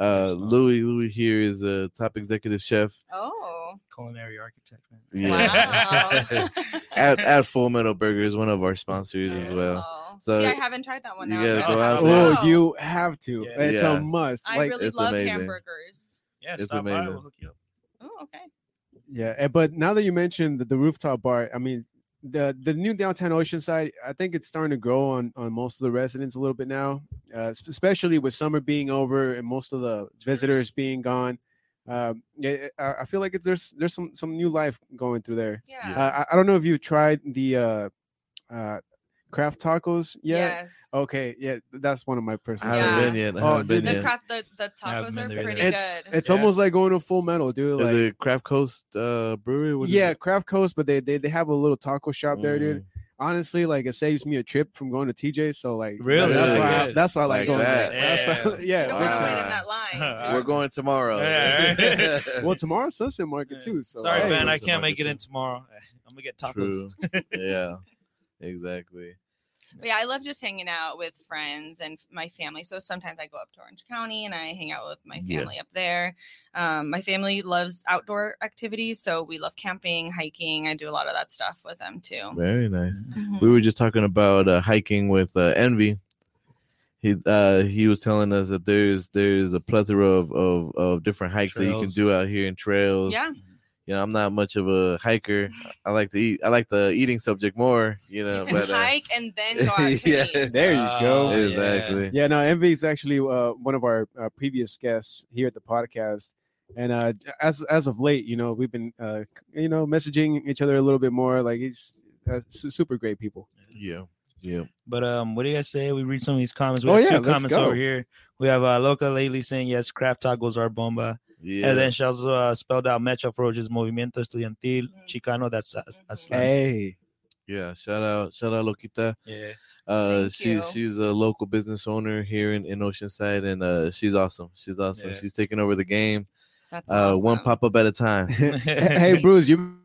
Uh, Louis Louis here is a top executive chef. Oh, Culinary architect. Man. Yeah. wow. at at Full Metal Burger is one of our sponsors as well. Oh. So See, I haven't tried that one. you now. gotta go out there. Oh, you have to. Yeah. It's Yeah. a must. I like really it's love amazing. hamburgers. Yeah, It's stop by. amazing. We'll hook you up. Oh, okay. Yeah, eh, but now that you mentioned the, the rooftop bar, I mean, the the new downtown Oceanside, I think it's starting to grow on on most of the residents a little bit now, uh, especially with summer being over and most of the visitors being gone. Um, yeah, I, feel like it's, there's there's some some new life going through there. Yeah. Uh, I, I don't know if you tried the uh, uh, craft tacos yet. Yes. Okay, yeah, that's one of my I personal. haven't Yeah. been yet. I Oh, haven't been dude, The yet. craft, the, the I haven't tacos been are there pretty either. It's good. it's Yeah. almost like going to Full Metal, dude. Is Like, it Craft Coast uh, Brewery? What is yeah, it? Craft Coast, but they, they they have a little taco shop there, dude. Mm. honestly, like it saves me a trip from going to TJ. So like, Really? that's why I, Good. that's why I like, Like going that. there. That's why- Yeah. yeah. You don't big time. wait in that line. We're going tomorrow. Yeah, Well, tomorrow's Sunset Market Yeah. too. So Sorry, hey, man, I Sunset can't make Market it in tomorrow. I'm gonna get True. tacos. yeah, exactly. But yeah, I love just hanging out with friends and my family. So sometimes I go up to Orange County and I hang out with my Yeah. family up there. Um, my family loves outdoor activities, so we love camping, hiking. I do a lot of that stuff with them too. Very nice. Mhm. We were just talking about uh, hiking with uh, Envy. He uh, he was telling us that there's there's a plethora of, of, of different hikes that you can do out here in trails. Yeah, You know, I'm not much of a hiker. I like to eat. I like the eating subject more. You know, you can but uh, hike and then go out to Yeah. eat. There you go. Oh, yeah. exactly. Yeah, no, Envy is actually uh, one of our uh, previous guests here at the podcast, and uh, as as of late, you know, we've been uh, you know messaging each other a little bit more. Like he's uh, su- super great people. Yeah, yeah. But um, what do you guys say? We read some of these comments. We Oh, have yeah, two let's comments go. over here. We have uh, Loca lately saying yes, craft tacos are bomba. Yeah. And then she also uh, spelled out Metro for which is Movimiento Estudiantil Mhm. Chicano. That's a, Mhm. Aztlán. Hey, yeah. Shout out, shout out, Loquita. Yeah. Uh, Thank she you. she's a local business owner here in, in Oceanside, and uh, she's awesome. She's awesome. Yeah. She's taking over the game, That's uh, one pop up at a time. hey Bruce, you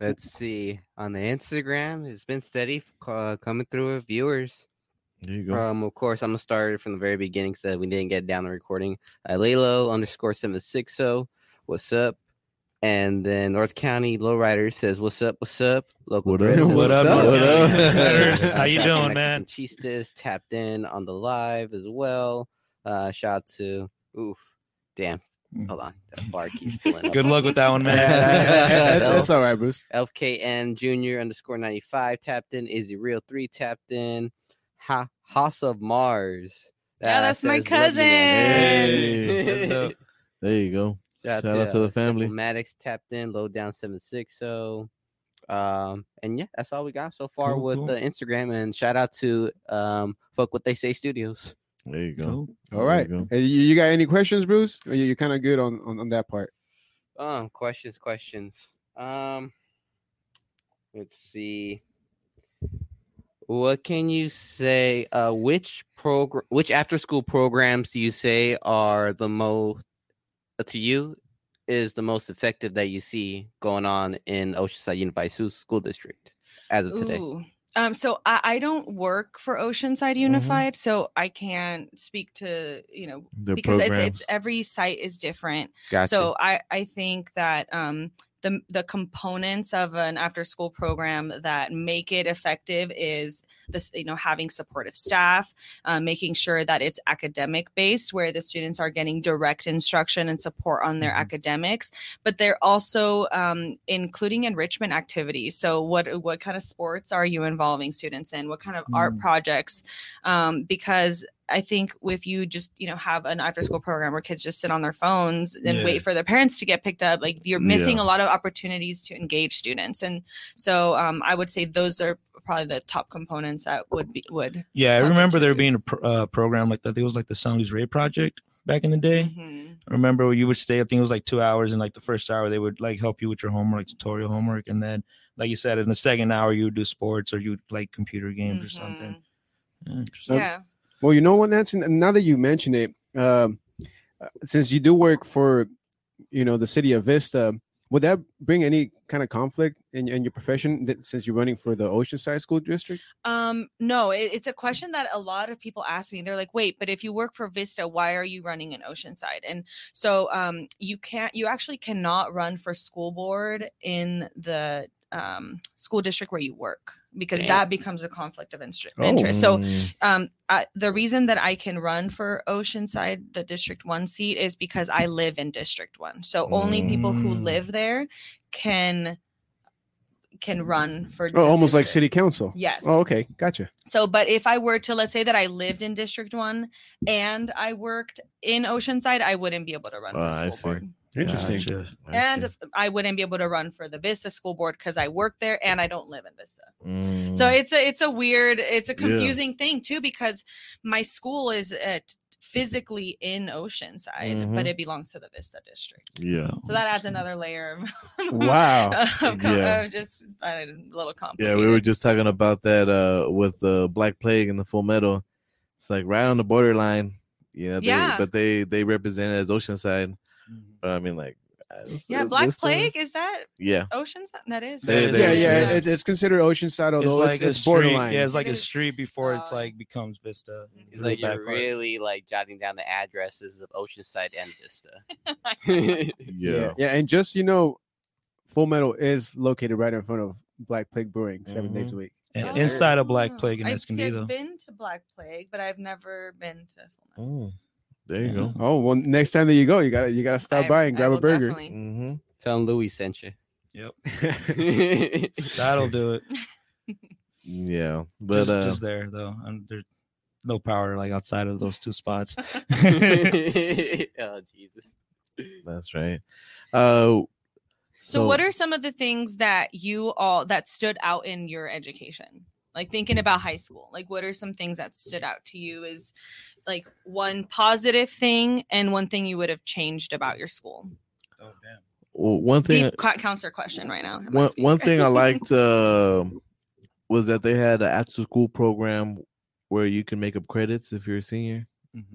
Let's see. On the Instagram, it's been steady uh, coming through with viewers. There you go. Um, of course, I'm gonna start from the very beginning. So we didn't get down the recording. Uh, Lalo underscore seven six zero. What's up? And then North County Lowrider says, "What's up? What's up?" Local What up? presence. What up, North what up? County? Letters. How you doing, to man? Mexican Chistes tapped in on the live as well. Uh, shout out to oof, damn. Hold on, that bar keeps pulling up. Good luck with that one, man. that's, that's all right, Bruce. LFKN Junior underscore 95 tapped in. Izzy Real 3 tapped in. Ha House of Mars. Yeah, that's my says, "Love you, cousin." man." That's dope. There you go. Shout, out to the uh, family. Maddox tapped in. Low down 760. Um, and yeah, that's all we got so far Cool, with cool. the Instagram. And shout out to um, fuck what they say studios. There you go. Cool. All you go. Hey, you, you got any questions, Bruce? Or you, you're kind of good on, on on that part. Um, questions, questions. Um, let's see. What can you say? Uh, which program, which after school programs do you say are the most to you is the most effective that you see going on in Oceanside Unified Su- School District as of today? Ooh. Um, so I, I don't work for Oceanside Unified, so I can't speak to you know Their because it's, it's every site is different. Gotcha. So I I think that um the the components of an after school program that make it effective is this you know having supportive staff, uh, making sure that it's academic based where the students are getting direct instruction and support on their Mhm. academics, but they're also um, including enrichment activities. So what what kind of sports are you involving students in? What kind of art Mm. projects? Um, because I think if you just you know have an after school program where kids just sit on their phones and Yeah. wait for their parents to get picked up, like you're missing Yeah. a lot of opportunities to engage students. And so um, I would say those are probably the top components that would be would. Yeah, I remember there being a pro- uh, program like that. I think it was like the San Luis Rey Project back in the day. Mhm. I remember where you would stay. I think it was like two hours, and like the first hour they would like help you with your homework, like tutorial homework, and then like you said, in the second hour you would do sports or you would like computer games or something. Mhm. Yeah, interesting. Yeah. Well, you know what, Nancy? Now that you mention it, uh, since you do work for, you know, the city of Vista, would that bring any kind of conflict in, in your profession that, since you're running for the Oceanside School District? Um, no, it, it's a question that a lot of people ask me. They're like, wait, but if you work for Vista, why are you running in Oceanside? And so um you can't you actually cannot run for school board in the um school district where you work because Damn. that becomes a conflict of Oh. interest. So Mm, um I, the reason that I can run for Oceanside, the District One seat, is because I live in District One. So only people who Mm. live there can can run for. Oh, almost like city council. Yes. Oh, okay, gotcha. So, but if I were to, let's say that I lived in District One and I worked in Oceanside, I wouldn't be able to run Oh, for I school see. board. Interesting. Gotcha. And see. I wouldn't be able to run for the Vista School Board because I work there and I don't live in Vista. Mm, So it's a it's a weird, it's a Yeah. confusing thing too because my school is at physically in Oceanside, but Mhm. it belongs to the Vista district. yeah, So that adds another layer of Wow. of Yeah. of just a little complicated. yeah. We were just talking about that uh with the Black Plague and the Full Metal. It's like right on the borderline. Yeah, they, Yeah. But they they represent it as Oceanside. Mhm. But I mean, like, it's- yeah, it's- Black it's still- Plague is that Yeah, Oceanside? That is. They- Yeah, they- yeah, yeah. It's, it's considered Oceanside, It's although like it's, a it's street. borderline. Yeah, it's like It a is. street before it's Oh. like becomes Vista. Mhm. It's It's like you're really like jotting down the addresses of Oceanside and Vista. yeah, yeah, yeah, and just you know, Full Metal is located right in front of Black Plague Brewing, 7 days a week. And Yes, sir. inside of Black Plague in I've, I've been to Black Plague, but I've never been to Full Metal. Mm, there you go. Oh well, next time that you go, you gotta you gotta stop I- by and I grab a burger. definitely. hmm Tell them Louis sent you. Yep, that'll do it. Yeah, but just, uh, just there though, and there's no power like outside of those two spots. oh Jesus. that's right. Uh, So, what are some of the things that you all that stood out in your education? Like thinking about high school, like what are some things that stood out to you as like one positive thing and one thing you would have changed about your school? Oh damn. well, one thing? Deep co- counselor question right now. One one thing I liked uh, was that they had an after school program where you can make up credits if you're a senior,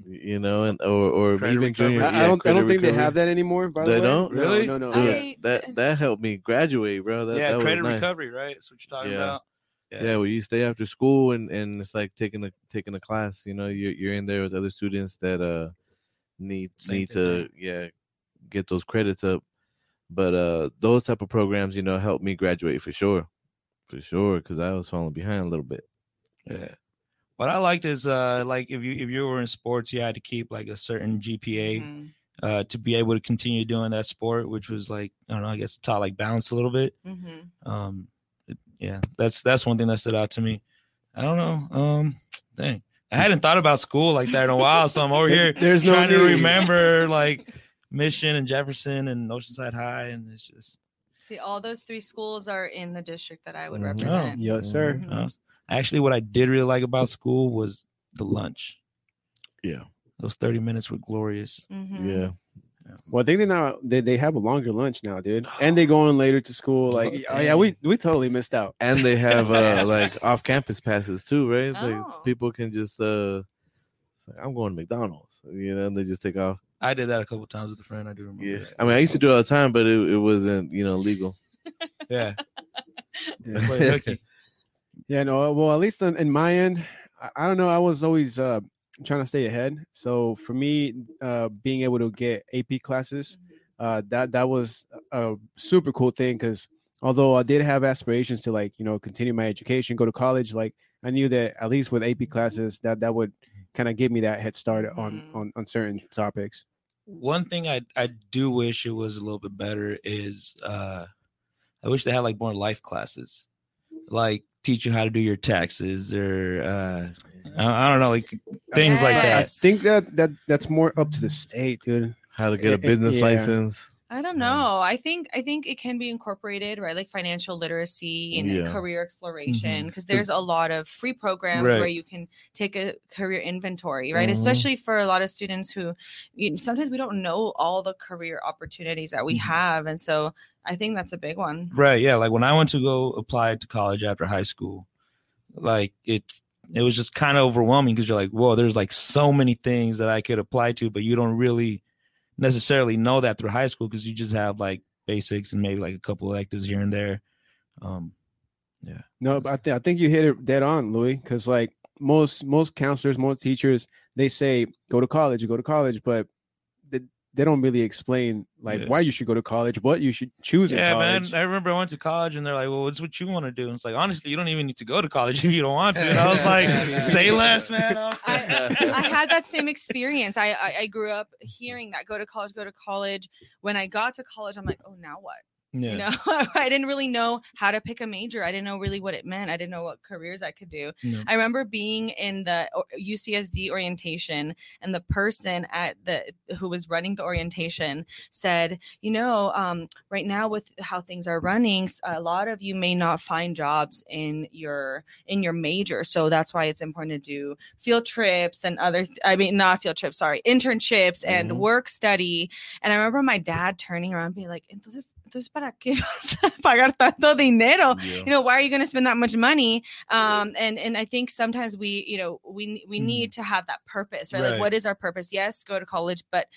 you know, and or or Credit even recovery. junior. I, I don't I don't think they have that anymore. By the They way, don't? Really? No, no, no. I- that that helped me graduate, bro. That, yeah, that was credit nice. recovery, right? That's what you're talking Yeah. about. Yeah, well, you stay after school and and it's like taking a taking a class. You know, you're you're in there with other students that uh need Same need thing, to yeah get those credits up. But uh those type of programs, you know, helped me graduate for sure, for sure, because I was falling behind a little bit. Yeah. What I liked is uh like if you if you were in sports, you had to keep like a certain GPA Mhm, uh to be able to continue doing that sport, which was like I don't know, I guess taught like balance a little bit. mhm. Um it- yeah, that's that's one thing that stood out to me. I don't know. Um dang. I hadn't thought about school like that in a while, so I'm over here There's no trying to remember like Mission and Jefferson and Oceanside High, and it's just See, all those three schools are in the district that I would Mhm. Oh. Yes, sir. Mhm. Uh, actually, what I did really like about school was the lunch. Yeah. Those 30 minutes were glorious. Mhm. Yeah. Well, I think they now they, they have a longer lunch now, dude, and they going later to school. Like, Oh, oh, yeah, we we totally missed out. And they have uh like off campus passes too, right? Oh. Like people can just uh it's like, I'm going to McDonald's, you know, and they just take off. I did that a couple times with a friend. I do remember. Yeah. that. I mean I used to do it all the time, but it, it wasn't, you know, legal. yeah. Yeah. Yeah, no. Well, at least on, in my end, I, I don't know. I was always uh, trying to stay ahead. So for me, uh, being able to get AP classes, uh, that that was a super cool thing. Because although I did have aspirations to like you know continue my education, go to college, like I knew that at least with AP classes, that that would kind of give me that head start on Mhm. on on certain topics. One thing I I do wish it was a little bit better is uh I wish they had like more life classes, like teach you how to do your taxes or uh I, I don't know like things like that. I think that that that's more up to the state, dude. How to get a business yeah. license. I don't know. I think I think it can be incorporated, right? Like financial literacy and Yeah. career exploration, because there's a lot of free programs Right. where you can take a career inventory, right? Mhm. Especially for a lot of students who you know, sometimes we don't know all the career opportunities that we Mhm. have, and so I think that's a big one. Right. Yeah. Like when I went to go apply to college after high school, like it's it was just kind of overwhelming because you're like, whoa, there's like so many things that I could apply to, but you don't really necessarily know that through high school because you just have like basics and maybe like a couple electives here and there. Um, yeah. No, but I, th- I think you hit it dead on, Louis. Because like most most counselors, most teachers, they say go to college, go to college, but they, they don't really explain like Yeah. why you should go to college, what you should choose in yeah, man. I remember I went to college and they're like, well, what's what you want to do? And it's like, honestly, you don't even need to go to college if you don't want to. And I was like, say less, man. I, I had that same experience. I, I I grew up hearing that go to college, go to college. When I got to college, I'm like, oh, now what? Yeah. You know, I didn't really know how to pick a major. I didn't know really what it meant. I didn't know what careers I could do. No. I remember being in the UCSD orientation, and the person at the who was running the orientation said, "You know, um, right now with how things are running, a lot of you may not find jobs in your in your major. So that's why it's important to do field trips and other. th- I mean, not field trips. Sorry, internships and Mhm. work study. And I remember my dad turning around, and being like, "Entonces, entonces para qué vas a pagar tanto dinero?" Yeah. you know why are you going to spend that much money um and and i think sometimes we you know we we Mhm. need to have that purpose right, Right. like what is our purpose yes go to college but,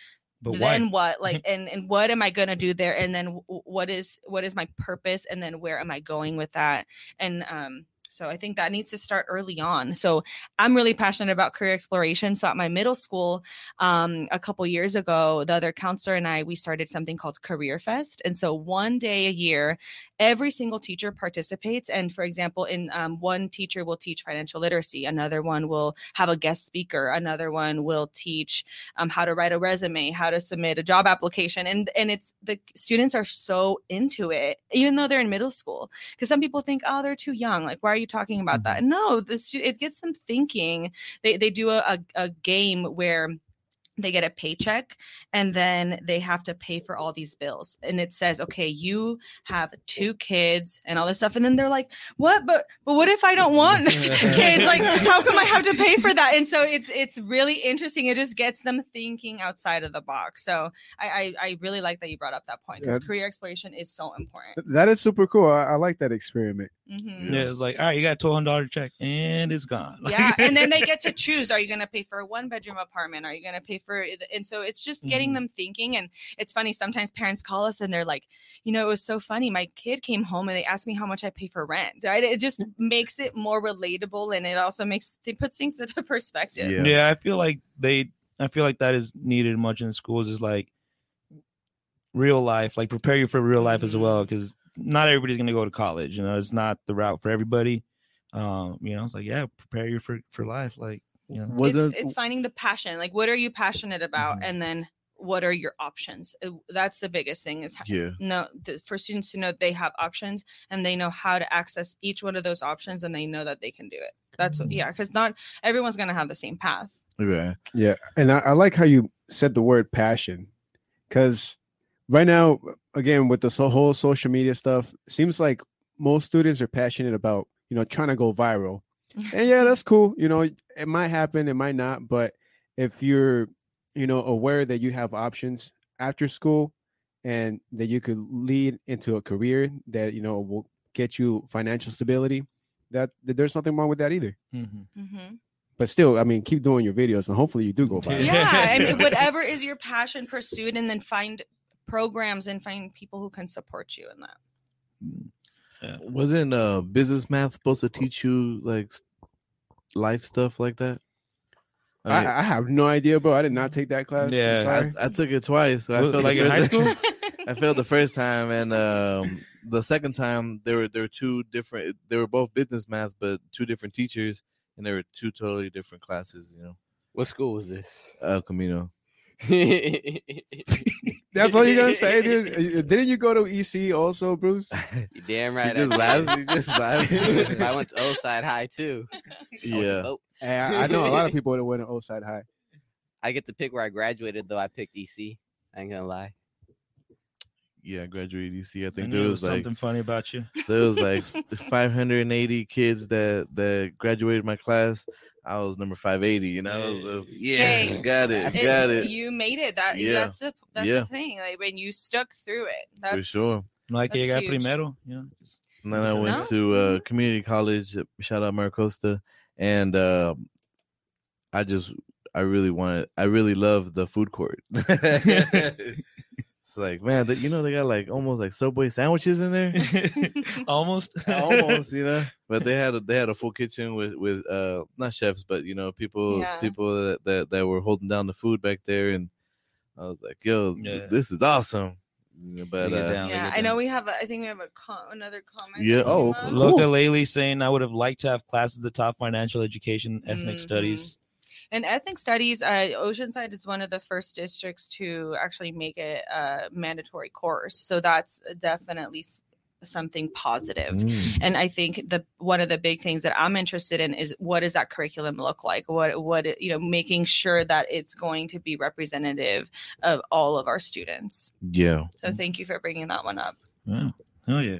But why? then what like and and what am i going to do there and then w- what is what is my purpose and then where am i going with that and um so i think that needs to start early on. So i'm really passionate about career exploration. So at my middle school um, a couple years ago the other counselor and i we started something called career fest. And so one day a year every single teacher participates. And for example in um, one teacher will teach financial literacy another one will have a guest speaker another one will teach um, how to write a resume how to submit a job application. And and it's the students are so into it even though they're in middle school. Because some people think oh they're too young. Like why are you talking about that? Mm-hmm. No this it gets them thinking. They they do a, a, a game where they get a paycheck and then they have to pay for all these bills and it says okay you have two kids and all this stuff and then they're like what but but what if i don't want kids like how come i have to pay for that and so it's it's really interesting it just gets them thinking outside of the box so i i, I really like that you brought up that point because Yeah. career exploration is so important That is super cool. I, I like that experiment. Mhm. Yeah, it's like, all right, you got a twelve hundred dollar check, and it's gone. yeah and then they get to choose are you going to pay for a one bedroom apartment are you going to pay for it and so it's just getting Mhm. them thinking and it's funny sometimes parents call us and they're like you know it was so funny my kid came home and they asked me how much i pay for rent right it just makes it more relatable and it also makes it puts things into perspective Yeah. yeah. I feel like they, I feel like that is needed much in schools. Is like real life, like prepare you for real life as Mhm. well, because not everybody's gonna go to college. You know, it's not the route for everybody. Um, you know, it's like yeah, prepare you for for life. Like you know, Wasn't it's, it's finding the passion like what are you passionate about Mhm. and then what are your options that's the biggest thing is yeah. no th- for students to know they have options and they know how to access each one of those options and they know that they can do it that's what Mhm. yeah because not everyone's going to have the same path yeah Yeah, and I, I like how you said the word passion, because right now, again, with the so- whole social media stuff, seems like most students are passionate about, you know, trying to go viral. And yeah, that's cool. You know, it might happen, it might not. But if you're, you know, aware that you have options after school and that you could lead into a career that, you know, will get you financial stability, that, that there's nothing wrong with that either. Mhm. hmm But still, I mean, keep doing your videos and hopefully you do go viral. Yeah, I mean, whatever is your passion, pursue it, and then find programs and find people who can support you in that. Wasn't uh business math supposed to teach you like s- life stuff like that? I, mean, I, I have no idea, bro. I did not take that class. I'm Yeah, I- I, I took it twice. I Well, failed like the in high first- school? I failed the first time, and um, the second time there were there were two different. They were both business math, but two different teachers, and they were two totally different classes. You know, What school was this? El Camino. That's all you're gonna say, dude. Uh, Didn't you go to EC also, Bruce? You damn He right. just I laughs. did. He just laughs. I went to O'side High too. I went to yeah, both. Hey, I, I know a lot of people that went to O'side High. I get to pick where I graduated, though. I picked EC. I ain't gonna lie. yeah. I graduated EC. I I think knew there there was like something funny about you. there was like 580 kids that that graduated my class. I was number 580. You know, I was, I was- yeah, Hey, got it, It- got it You made it. That Yeah. that's the that's Yeah. the thing. Like when you stuck through it. That's for sure. Like you That's got huge. primero, you know. just- And then I No? went to uh, community college. Shout out MiraCosta, and uh, I just I really wanted. I really love the food court. it's like man, that you know they got like almost like Subway sandwiches in there. Almost. almost, you know. But they had a they had a full kitchen with with uh not chefs, but you know people Yeah. people that, that that were holding down the food back there, and I was like, yo, Yeah. this is awesome. Yeah, But uh, down. yeah, I know we have. A, I think we have a com- another comment. Yeah. Oh, up. cool. Loca Lately saying I would have liked to have classes that top financial education, ethnic Mhm. studies. In ethnic studies, uh, Oceanside is one of the first districts to actually make it a mandatory course. So that's definitely something positive. mm, And I think the one of the big things that I'm interested in is what does that curriculum look like? What what you know, making sure that it's going to be representative of all of our students. yeah, So thank you for bringing that one up. Yeah. Oh yeah.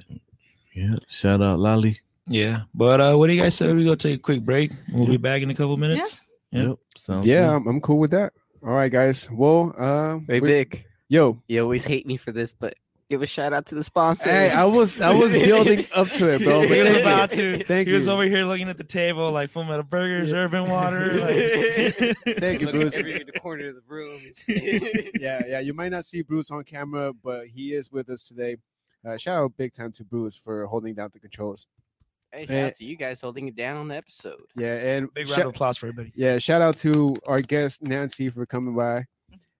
yeah. Shout out Lolly. Yeah. But uh what do you guys say? We go take a quick break. We'll be back in a couple minutes. Yeah. Yep. Sounds Yeah, good. I'm, I'm cool with that. All right, guys. Well, uh, Hey, we- Vic. yo, You always hate me for this, but give a shout out to the sponsor. hey, I was I was building up to it, bro. He was thank about you. to. Thank he was over here looking at the table, like full metal burgers, Yeah. urban water. Like... Thank you, Bruce. in the corner of the room. yeah, yeah. You might not see Bruce on camera, but he is with us today. Uh, shout out big time to Bruce for holding down the controls. Hey, shout out to you guys holding it down on the episode. Yeah, and Big shou- round of applause for everybody. yeah, shout out to our guest Nancy for coming by.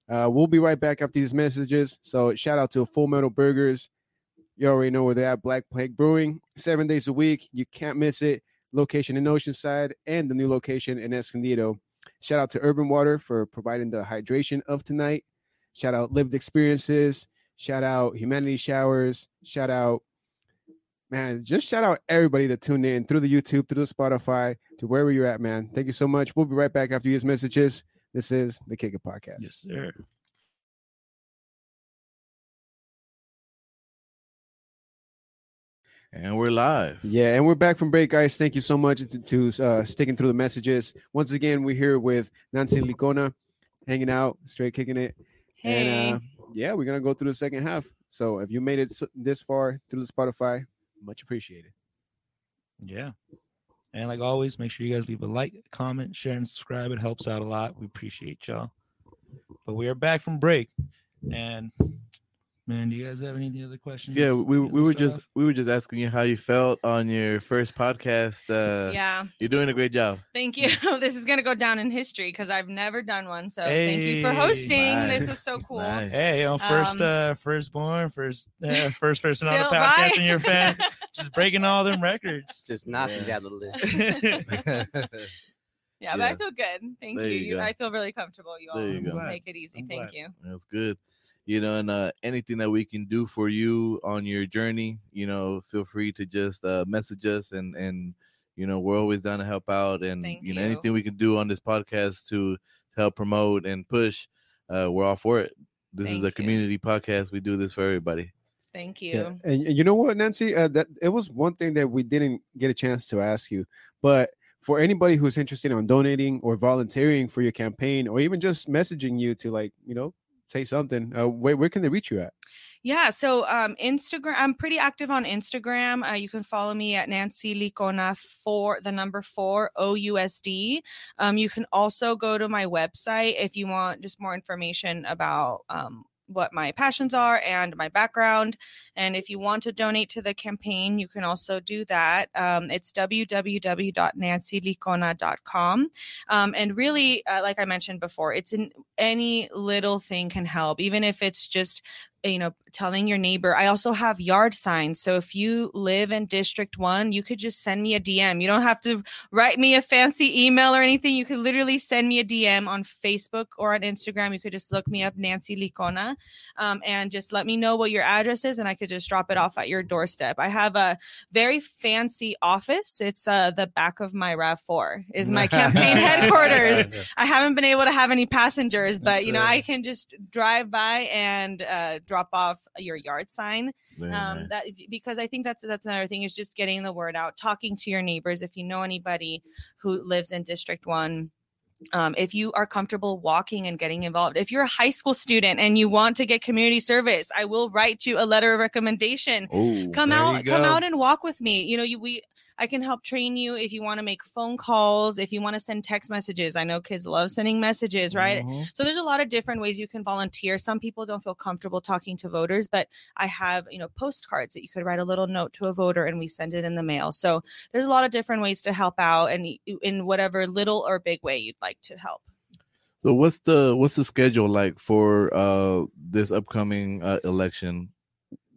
Uh, we'll be right back after these messages. So shout out to Full Metal Burgers. You already know where they're at. Black Plague Brewing, seven days a week. You can't miss it. Location in Oceanside and the new location in Escondido. Shout out to Urban Water for providing the hydration of tonight. Shout out Lived Experiences. Shout out Humanity Showers. Shout out, man, just shout out everybody that tuned in through the YouTube, through the Spotify, to wherever you're at, man. Thank you so much. We'll be right back after these messages. This is the Kick It Podcast. Yes, sir. And we're live. Yeah, and we're back from break, guys. Thank you so much to, to uh, sticking through the messages. Once again, we're here with Nancy Licona, hanging out, straight kicking it. Hey. And uh, yeah, we're gonna go through the second half. So if you made it this far through the Spotify, much appreciated. Yeah. And like always, make sure you guys leave a like, comment, share, and subscribe. It helps out a lot. We appreciate y'all. But we are back from break. And man, do you guys have any other questions? Yeah, we we were just off? we were just asking you how you felt on your first podcast. Uh, yeah, you're doing a great job. thank you. this is gonna go down in history because I've never done one. So thank you for hosting. nice. This was so cool. Nice. Hey, you know, first Um, uh firstborn, first uh, first person on the podcast right? and your fan, just breaking all them records. Just knocking Yeah. down the list. Yeah, but I feel good. Thank There you. you You- I feel really comfortable. You all you make it easy. I'm Thank glad. you. That's good. You know, and uh, anything that we can do for you on your journey, you know, feel free to just uh, message us, and and you know, we're always down to help out, and Thank you know, you. anything we can do on this podcast to to help promote and push, uh, we're all for it. This is Thank a you. community podcast. We do this for everybody. Thank you. Yeah, and and you know what, Nancy? Uh, that it was one thing that we didn't get a chance to ask you, but for anybody who's interested in donating or volunteering for your campaign, or even just messaging you to like you know say something, uh, where where can they reach you at? Yeah, so um, Instagram, I'm pretty active on Instagram. Uh, you can follow me at Nancy Licona for the number four OUSD. Um, you can also go to my website if you want just more information about um, what my passions are and my background. And if you want to donate to the campaign, you can also do that. Um, it's www.nancylicona.com. Um, and really, uh, like I mentioned before, it's in any little thing can help, even if it's just you know telling your neighbor i also have yard signs. So if you live in district 1 you could just send me a dm you don't have to write me a fancy email or anything. You could literally send me a dm on facebook or on instagram. You could just look me up nancy licona um, and just let me know what your address is and i could just drop it off at your doorstep. I have a very fancy office. It's uh, the back of my rav4 is my campaign headquarters. I haven't been able to have any passengers, but That's you know, it. I can just drive by and uh, drop off your yard sign. Um, nice. that because I think that's that's another thing is just getting the word out, talking to your neighbors. If you know anybody who lives in District One. Um, if you are comfortable walking and getting involved, if you're a high school student and you want to get community service, I will write you a letter of recommendation Oh, come out come out and walk with me you know you we i can help train you if you want to make phone calls if you want to send text messages. I know kids love sending messages right? Mhm. so there's a lot of different ways you can volunteer. Some people don't feel comfortable talking to voters but i have you know postcards that you could write a little note to a voter and we send it in the mail. So there's a lot of different ways to help out and in whatever little or big way you'd like to help. So what's the what's the schedule like for uh this upcoming uh, election?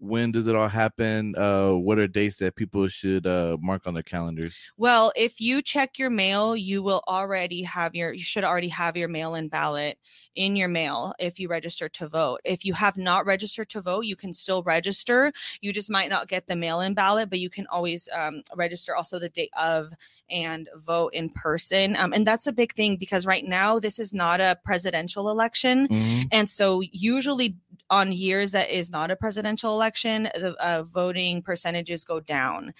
When does it all happen? Uh what are dates that people should uh mark on their calendars? Well, if you check your mail, you will already have your, you should already have your mail in ballot in your mail if you register to vote. If you have not registered to vote, you can still register. You just might not get the mail in ballot, but you can always um, register also the day of and vote in person. Um, and that's a big thing because right now, this is not a presidential election. Mhm. And so, usually on years that is not a presidential election, the uh, voting percentages go down.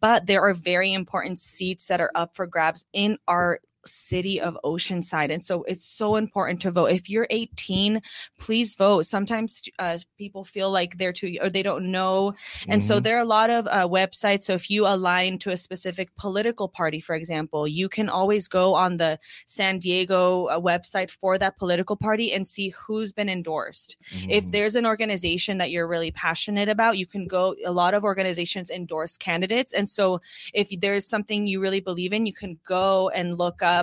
But there are very important seats that are up for grabs in our city of Oceanside. And so it's so important to vote. If you're 18, please vote. Sometimes uh, people feel like they're too, or they don't know. And so Mhm. there are a lot of uh, websites. So if you align to a specific political party, for example, you can always go on the San Diego uh, website for that political party and see who's been endorsed. If Mhm. there's an organization that you're really passionate about, you can go. A lot of organizations endorse candidates. And so if there's something you really believe in, you can go and look up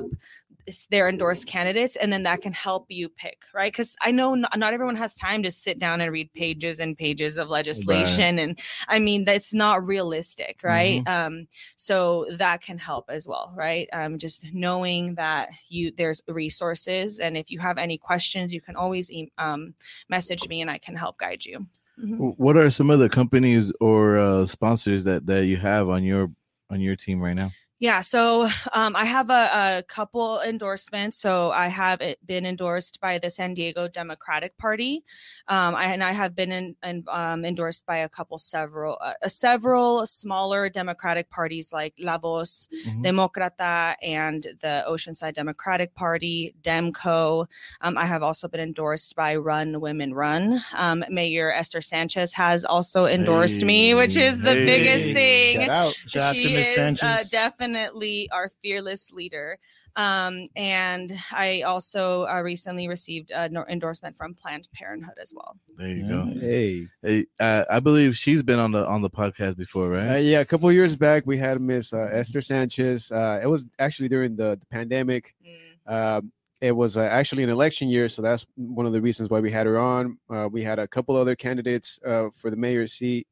s- their endorsed candidates and then that can help you pick right? Because i know not, not everyone has time to sit down and read pages and pages of legislation and i mean that's not realistic right? Um so that can help as well right? Um just knowing that you there's resources and if you have any questions you can always um, message me and i can help guide you. Mhm. What are some of the companies or uh sponsors that that you have on your on your team right now? Yeah, so um, I have a, a couple endorsements. So I have been endorsed by the San Diego Democratic Party, um, I, and I have been in, in, um, endorsed by a couple, several, uh, several smaller Democratic parties like La Voz, Mhm. Democrata, and the Oceanside Democratic Party, Demco. Um, I have also been endorsed by Run Women Run. Um, Mayor Esther Sanchez has also endorsed me, which is the Hey, biggest thing Shout out. Shout out to Miss is uh, Sanchez. Definitely our fearless leader. Um, and I also uh, recently received an endorsement from Planned Parenthood as well. There you go. Hey. Hey, uh, I believe she's been on the on the podcast before, Uh, right? yeah, a couple of years back, we had Miss uh, Esther Sanchez. Uh, it was actually during the, the pandemic. Mm. Um, it was uh, actually an election year, so that's one of the reasons why we had her on. Uh, we had a couple other candidates uh, for the mayor's seat.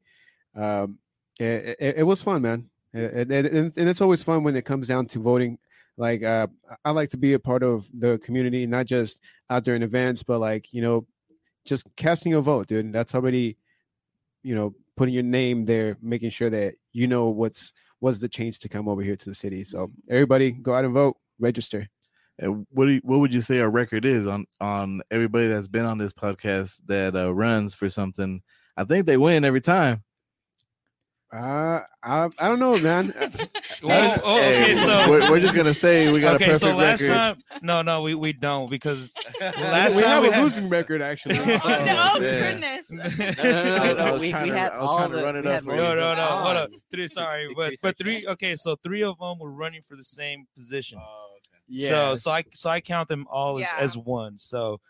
Um, it, it, it was fun, man, and, and, and it's always fun when it comes down to voting. Like uh, I like to be a part of the community, not just out there in events, but like you know, just casting a vote, dude. That's already, you know, putting your name there, making sure that you know what's what's the change to come over here to the city. So everybody, go out and vote, register. And what you, what would you say our record is on on everybody that's been on this podcast that uh, runs for something? I think they win every time. Uh, I, I don't know, man. Oh, oh, Hey, okay, so we're, we're just gonna say we got a okay, perfect so last record. time, no, no, we, we don't because last we time have we a had- losing record, actually. oh, Oh, no, yeah. goodness. No, no, no, no, was- I We, we to- had I all the run it up for you. no, no, no, them hold up, three. Sorry, but but three. Okay, so three of them were running for the same position. Oh, yeah. So so I so I count them all as, as one. So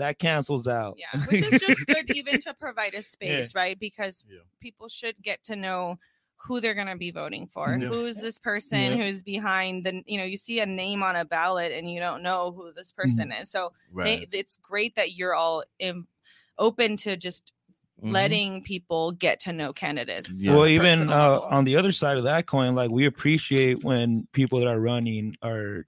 that cancels out. Yeah, which is just good even to provide a space, right? Because Yeah. people should get to know who they're going to be voting for. Yeah. Who's this person Yeah. who's behind the, you know, you see a name on a ballot and you don't know who this person is. So right. they, it's great that you're all in, open to just Mhm. letting people get to know candidates. Yeah. Well, even uh, on the other side of that coin, like we appreciate when people that are running are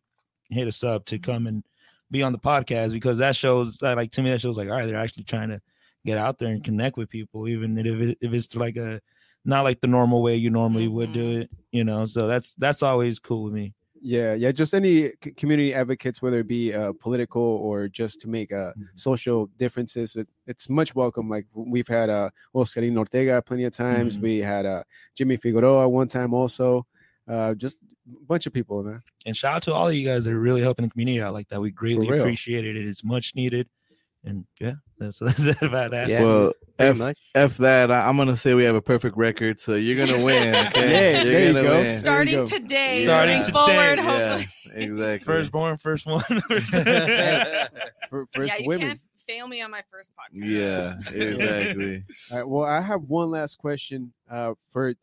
hit us up to come and be on the podcast because that shows like to me, that shows like all right, they're actually trying to get out there and connect with people, even if it, if it's like a not like the normal way you normally would do Mhm. it, you know. So that's that's always cool with me. Yeah, yeah, just any community advocates, whether it be uh, political or just to make uh, Mhm. social differences, it, it's much welcome. Like we've had uh, Oscarino Ortega plenty of times. Mhm. We had uh, Jimmy Figueroa one time also. Uh, just a bunch of people, man. And shout out to all of you guys that are really helping the community out like that. We greatly appreciate it. It is much needed. And yeah, that's, that's it about that. Yeah, well, Pretty F, much. F that. I, I'm gonna say we have a perfect record, so you're gonna win. Okay? Yeah, You're there you gonna go. win. starting go. today, Starting moving today, forward, Yeah, hopefully. exactly. Firstborn, first one. First yeah, you women. can't fail me on my first podcast. Yeah, exactly. All right, well, I have one last question uh, for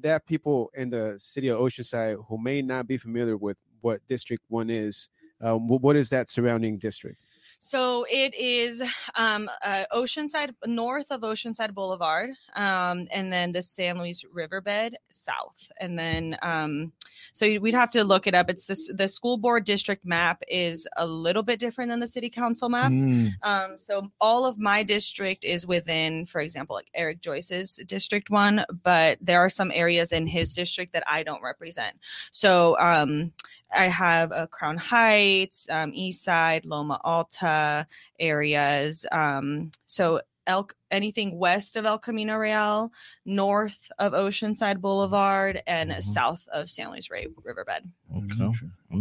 that people in the city of Oceanside who may not be familiar with what District One is. Um, what is that surrounding district? So it is um, uh, Oceanside, north of Oceanside Boulevard, um, and then the San Luis Riverbed south. And then, um, so we'd have to look it up. It's this, the school board district map is a little bit different than the city council map. Mm, Um, so all of my district is within, for example, like Eric Joyce's district one, but there are some areas in his district that I don't represent. So um, I have uh, Crown Heights, um, East Side, Loma Alta areas. Um, so El, anything west of El Camino Real, north of Oceanside Boulevard, and Mhm. south of San Luis Ri- Riverbed. Okay.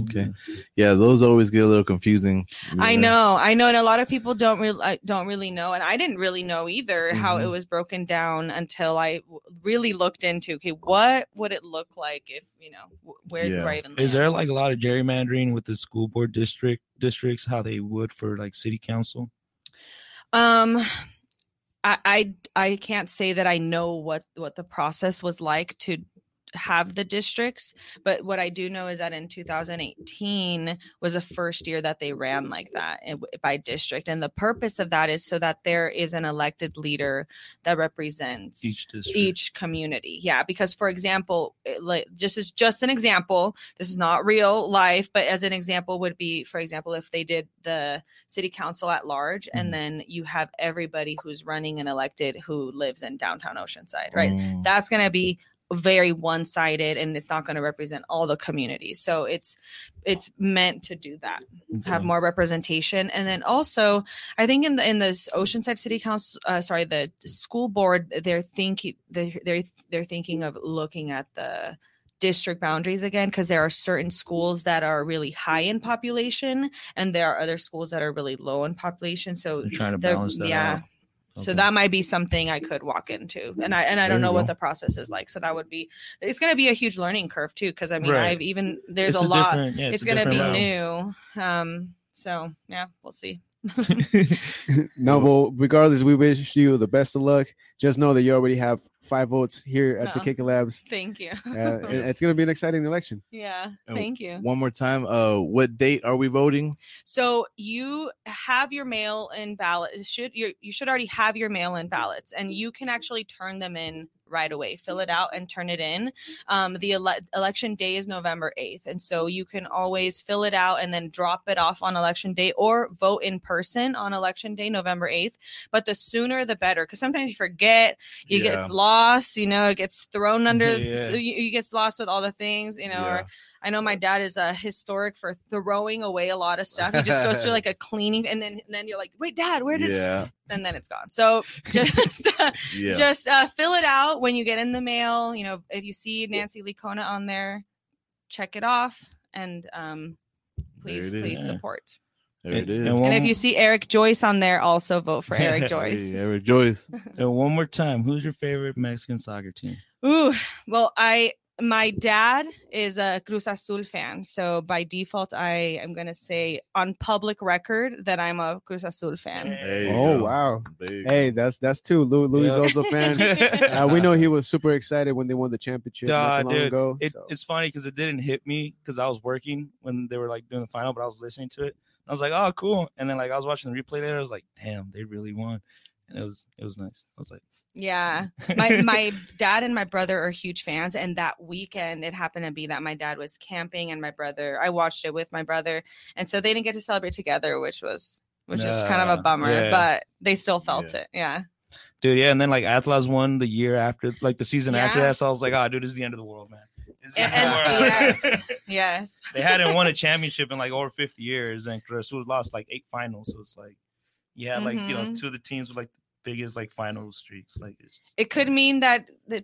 Okay. Yeah, those always get a little confusing. you I know, I know, and a lot of people don't really don't really know, and I didn't really know either how it Mhm. was broken down until I w- really looked into okay, what would it look like if you know wh- where Yeah. do I even Is there like a lot of gerrymandering with the school board district districts, how they would for like city council? Um, I, I I can't say that I know what what the process was like to have the districts, but what I do know is that in 2018 was the first year that they ran like that by district, and the purpose of that is so that there is an elected leader that represents Each district. each community yeah because for example like just as just an example this is not real life but as an example would be for example if they did the city council at large Mhm. and then you have everybody who's running and elected who lives in downtown oceanside right Mm, that's going to be very one-sided and it's not going to represent all the communities so it's it's meant to do that have more representation and then also i think in the in this oceanside city council uh, sorry the school board they're thinking they're they're, they're thinking of looking at the district boundaries again because there are certain schools that are really high in population and there are other schools that are really low in population so They're trying to balance that yeah. out. So that might be something I could walk into, and I and I There don't know what the process is like. So that would be it's going to be a huge learning curve too, because I mean Right. I've even there's It's a lot. yeah, It's, a going to be different new. Um. So yeah, we'll see. Route. no, well, regardless, we wish you the best of luck. Just know that you already have five votes here at the Oh. Kicker Labs. Thank you. Uh, it's going to be an exciting election. yeah. Oh, Thank you. One more time. Uh, what date are we voting? So you have your mail in ballot. Should you you should already have your mail in ballots, and you can actually turn them in right away. Fill it out and turn it in. Um, the ele- election day is November eighth, and so you can always fill it out and then drop it off on election day, or vote in person on election day, November eighth. But the sooner the better, because sometimes you forget, you Yeah. get lost lost, you know, it gets thrown under. Yeah. So you, you gets lost with all the things, you know. Yeah. Or I know my dad is a historic for throwing away a lot of stuff. He just goes through like a cleaning, and then and then you're like, wait, dad, where did? Yeah. And then it's gone. So just uh, Yeah. just uh, fill it out when you get in the mail. You know, if you see Nancy Licona on there, check it off, and um, please There please is. support. there it is. And And if you see Eric Joyce on there, also vote for Eric Joyce. Hey, Eric Joyce. and one more time, who's your favorite Mexican soccer team? Ooh, well, I my dad is a Cruz Azul fan, so by default, I am gonna say on public record that I'm a Cruz Azul fan. Oh go. wow. There Hey, that's that's two. Lou, Louis is Yeah. also a fan. Uh, we know he was super excited when they won the championship not Duh, too long dude, ago. It, so. It's funny because it didn't hit me because I was working when they were like doing the final, but I was listening to it. I was like, oh, cool. And then like I was watching the replay later. I was like, damn, they really won. And it was it was nice. I was like, Yeah, my my dad and my brother are huge fans, and that weekend it happened to be that my dad was camping, and my brother I watched it with my brother, and so they didn't get to celebrate together, which was which is kind of a bummer, yeah. but they still felt Yeah. it. Yeah. dude, yeah. And then like Atlas won the year after, like the season after that. So I was like, oh, dude, this is the end of the world, man. And, end of the and- yes, yes. they hadn't won a championship in like over 50 years, and Cruz lost like eight finals. So it's like, yeah, like you know, Mhm. two of the teams were like biggest like final streaks. Like it's just, It could mean that the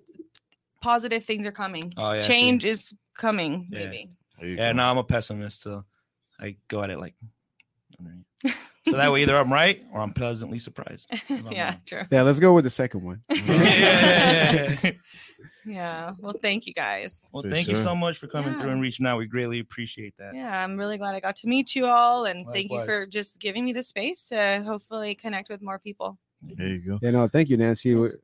positive things are coming. Oh, yeah, Change is coming, Yeah. maybe. There Yeah, go. no, I'm a pessimist, so I go at it like. so that way, either I'm right or I'm pleasantly surprised. I'm yeah, wrong. true. yeah, let's go with the second one. yeah, yeah, yeah, yeah. Yeah. Well, thank you guys. Well, For thank you so much for coming through and reaching out. We greatly appreciate that. Yeah, I'm really glad I got to meet you all, and thank you for just giving me the space to hopefully connect with more people. There you go. Yeah, no, thank you, Nancy. We're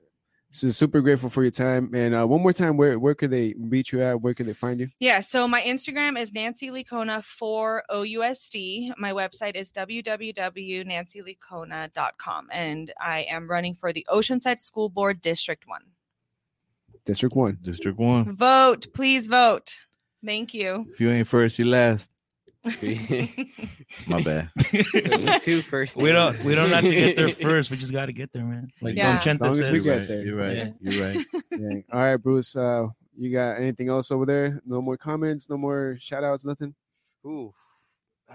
so super grateful for your time. And uh, one more time, where where could they reach you at? Where could they find you? Yeah, so my Instagram is Nancy Licona for OUSD. My website is www.nancylicona.com, and I am running for the Oceanside School Board District 1. District one. District one. Vote, please vote. Thank you. If you ain't first, you last. My bad. Two first. We don't we don't have to get there first. We just got to get there, man. Like Yeah. Don Chenta As long as we says. get there. You're right. Yeah. You're right. Yeah. All right, Bruce. Uh, you got anything else over there? No more comments. No more shout outs. Nothing. Ooh.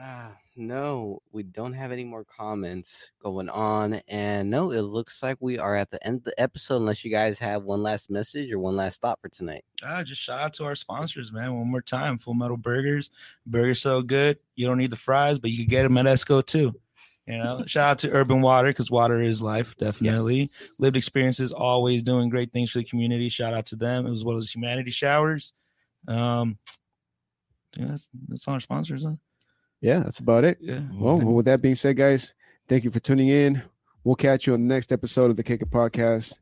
Ah, no, we don't have any more comments going on. And no, it looks like we are at the end of the episode, unless you guys have one last message or one last thought for tonight. Ah, just shout out to our sponsors, man. One more time, Full Metal Burgers. Burgers so good, you don't need the fries, but you can get them at Esco too. You know, shout out to Urban Water because water is life, definitely. Lived experiences, always doing great things for the community. Shout out to them as well as Humanity Showers. Um, yeah, that's that's all our sponsors, huh? Yeah, that's about it. Yeah. Well, well, with that being said, guys, thank you for tuning in. We'll catch you on the next episode of the Kick It Podcast.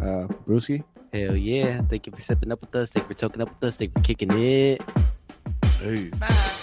Uh, Brewski. Hell yeah. Thank you for stepping up with us. Thank you for talking up with us. Thank you for kicking it. Hey. Bye.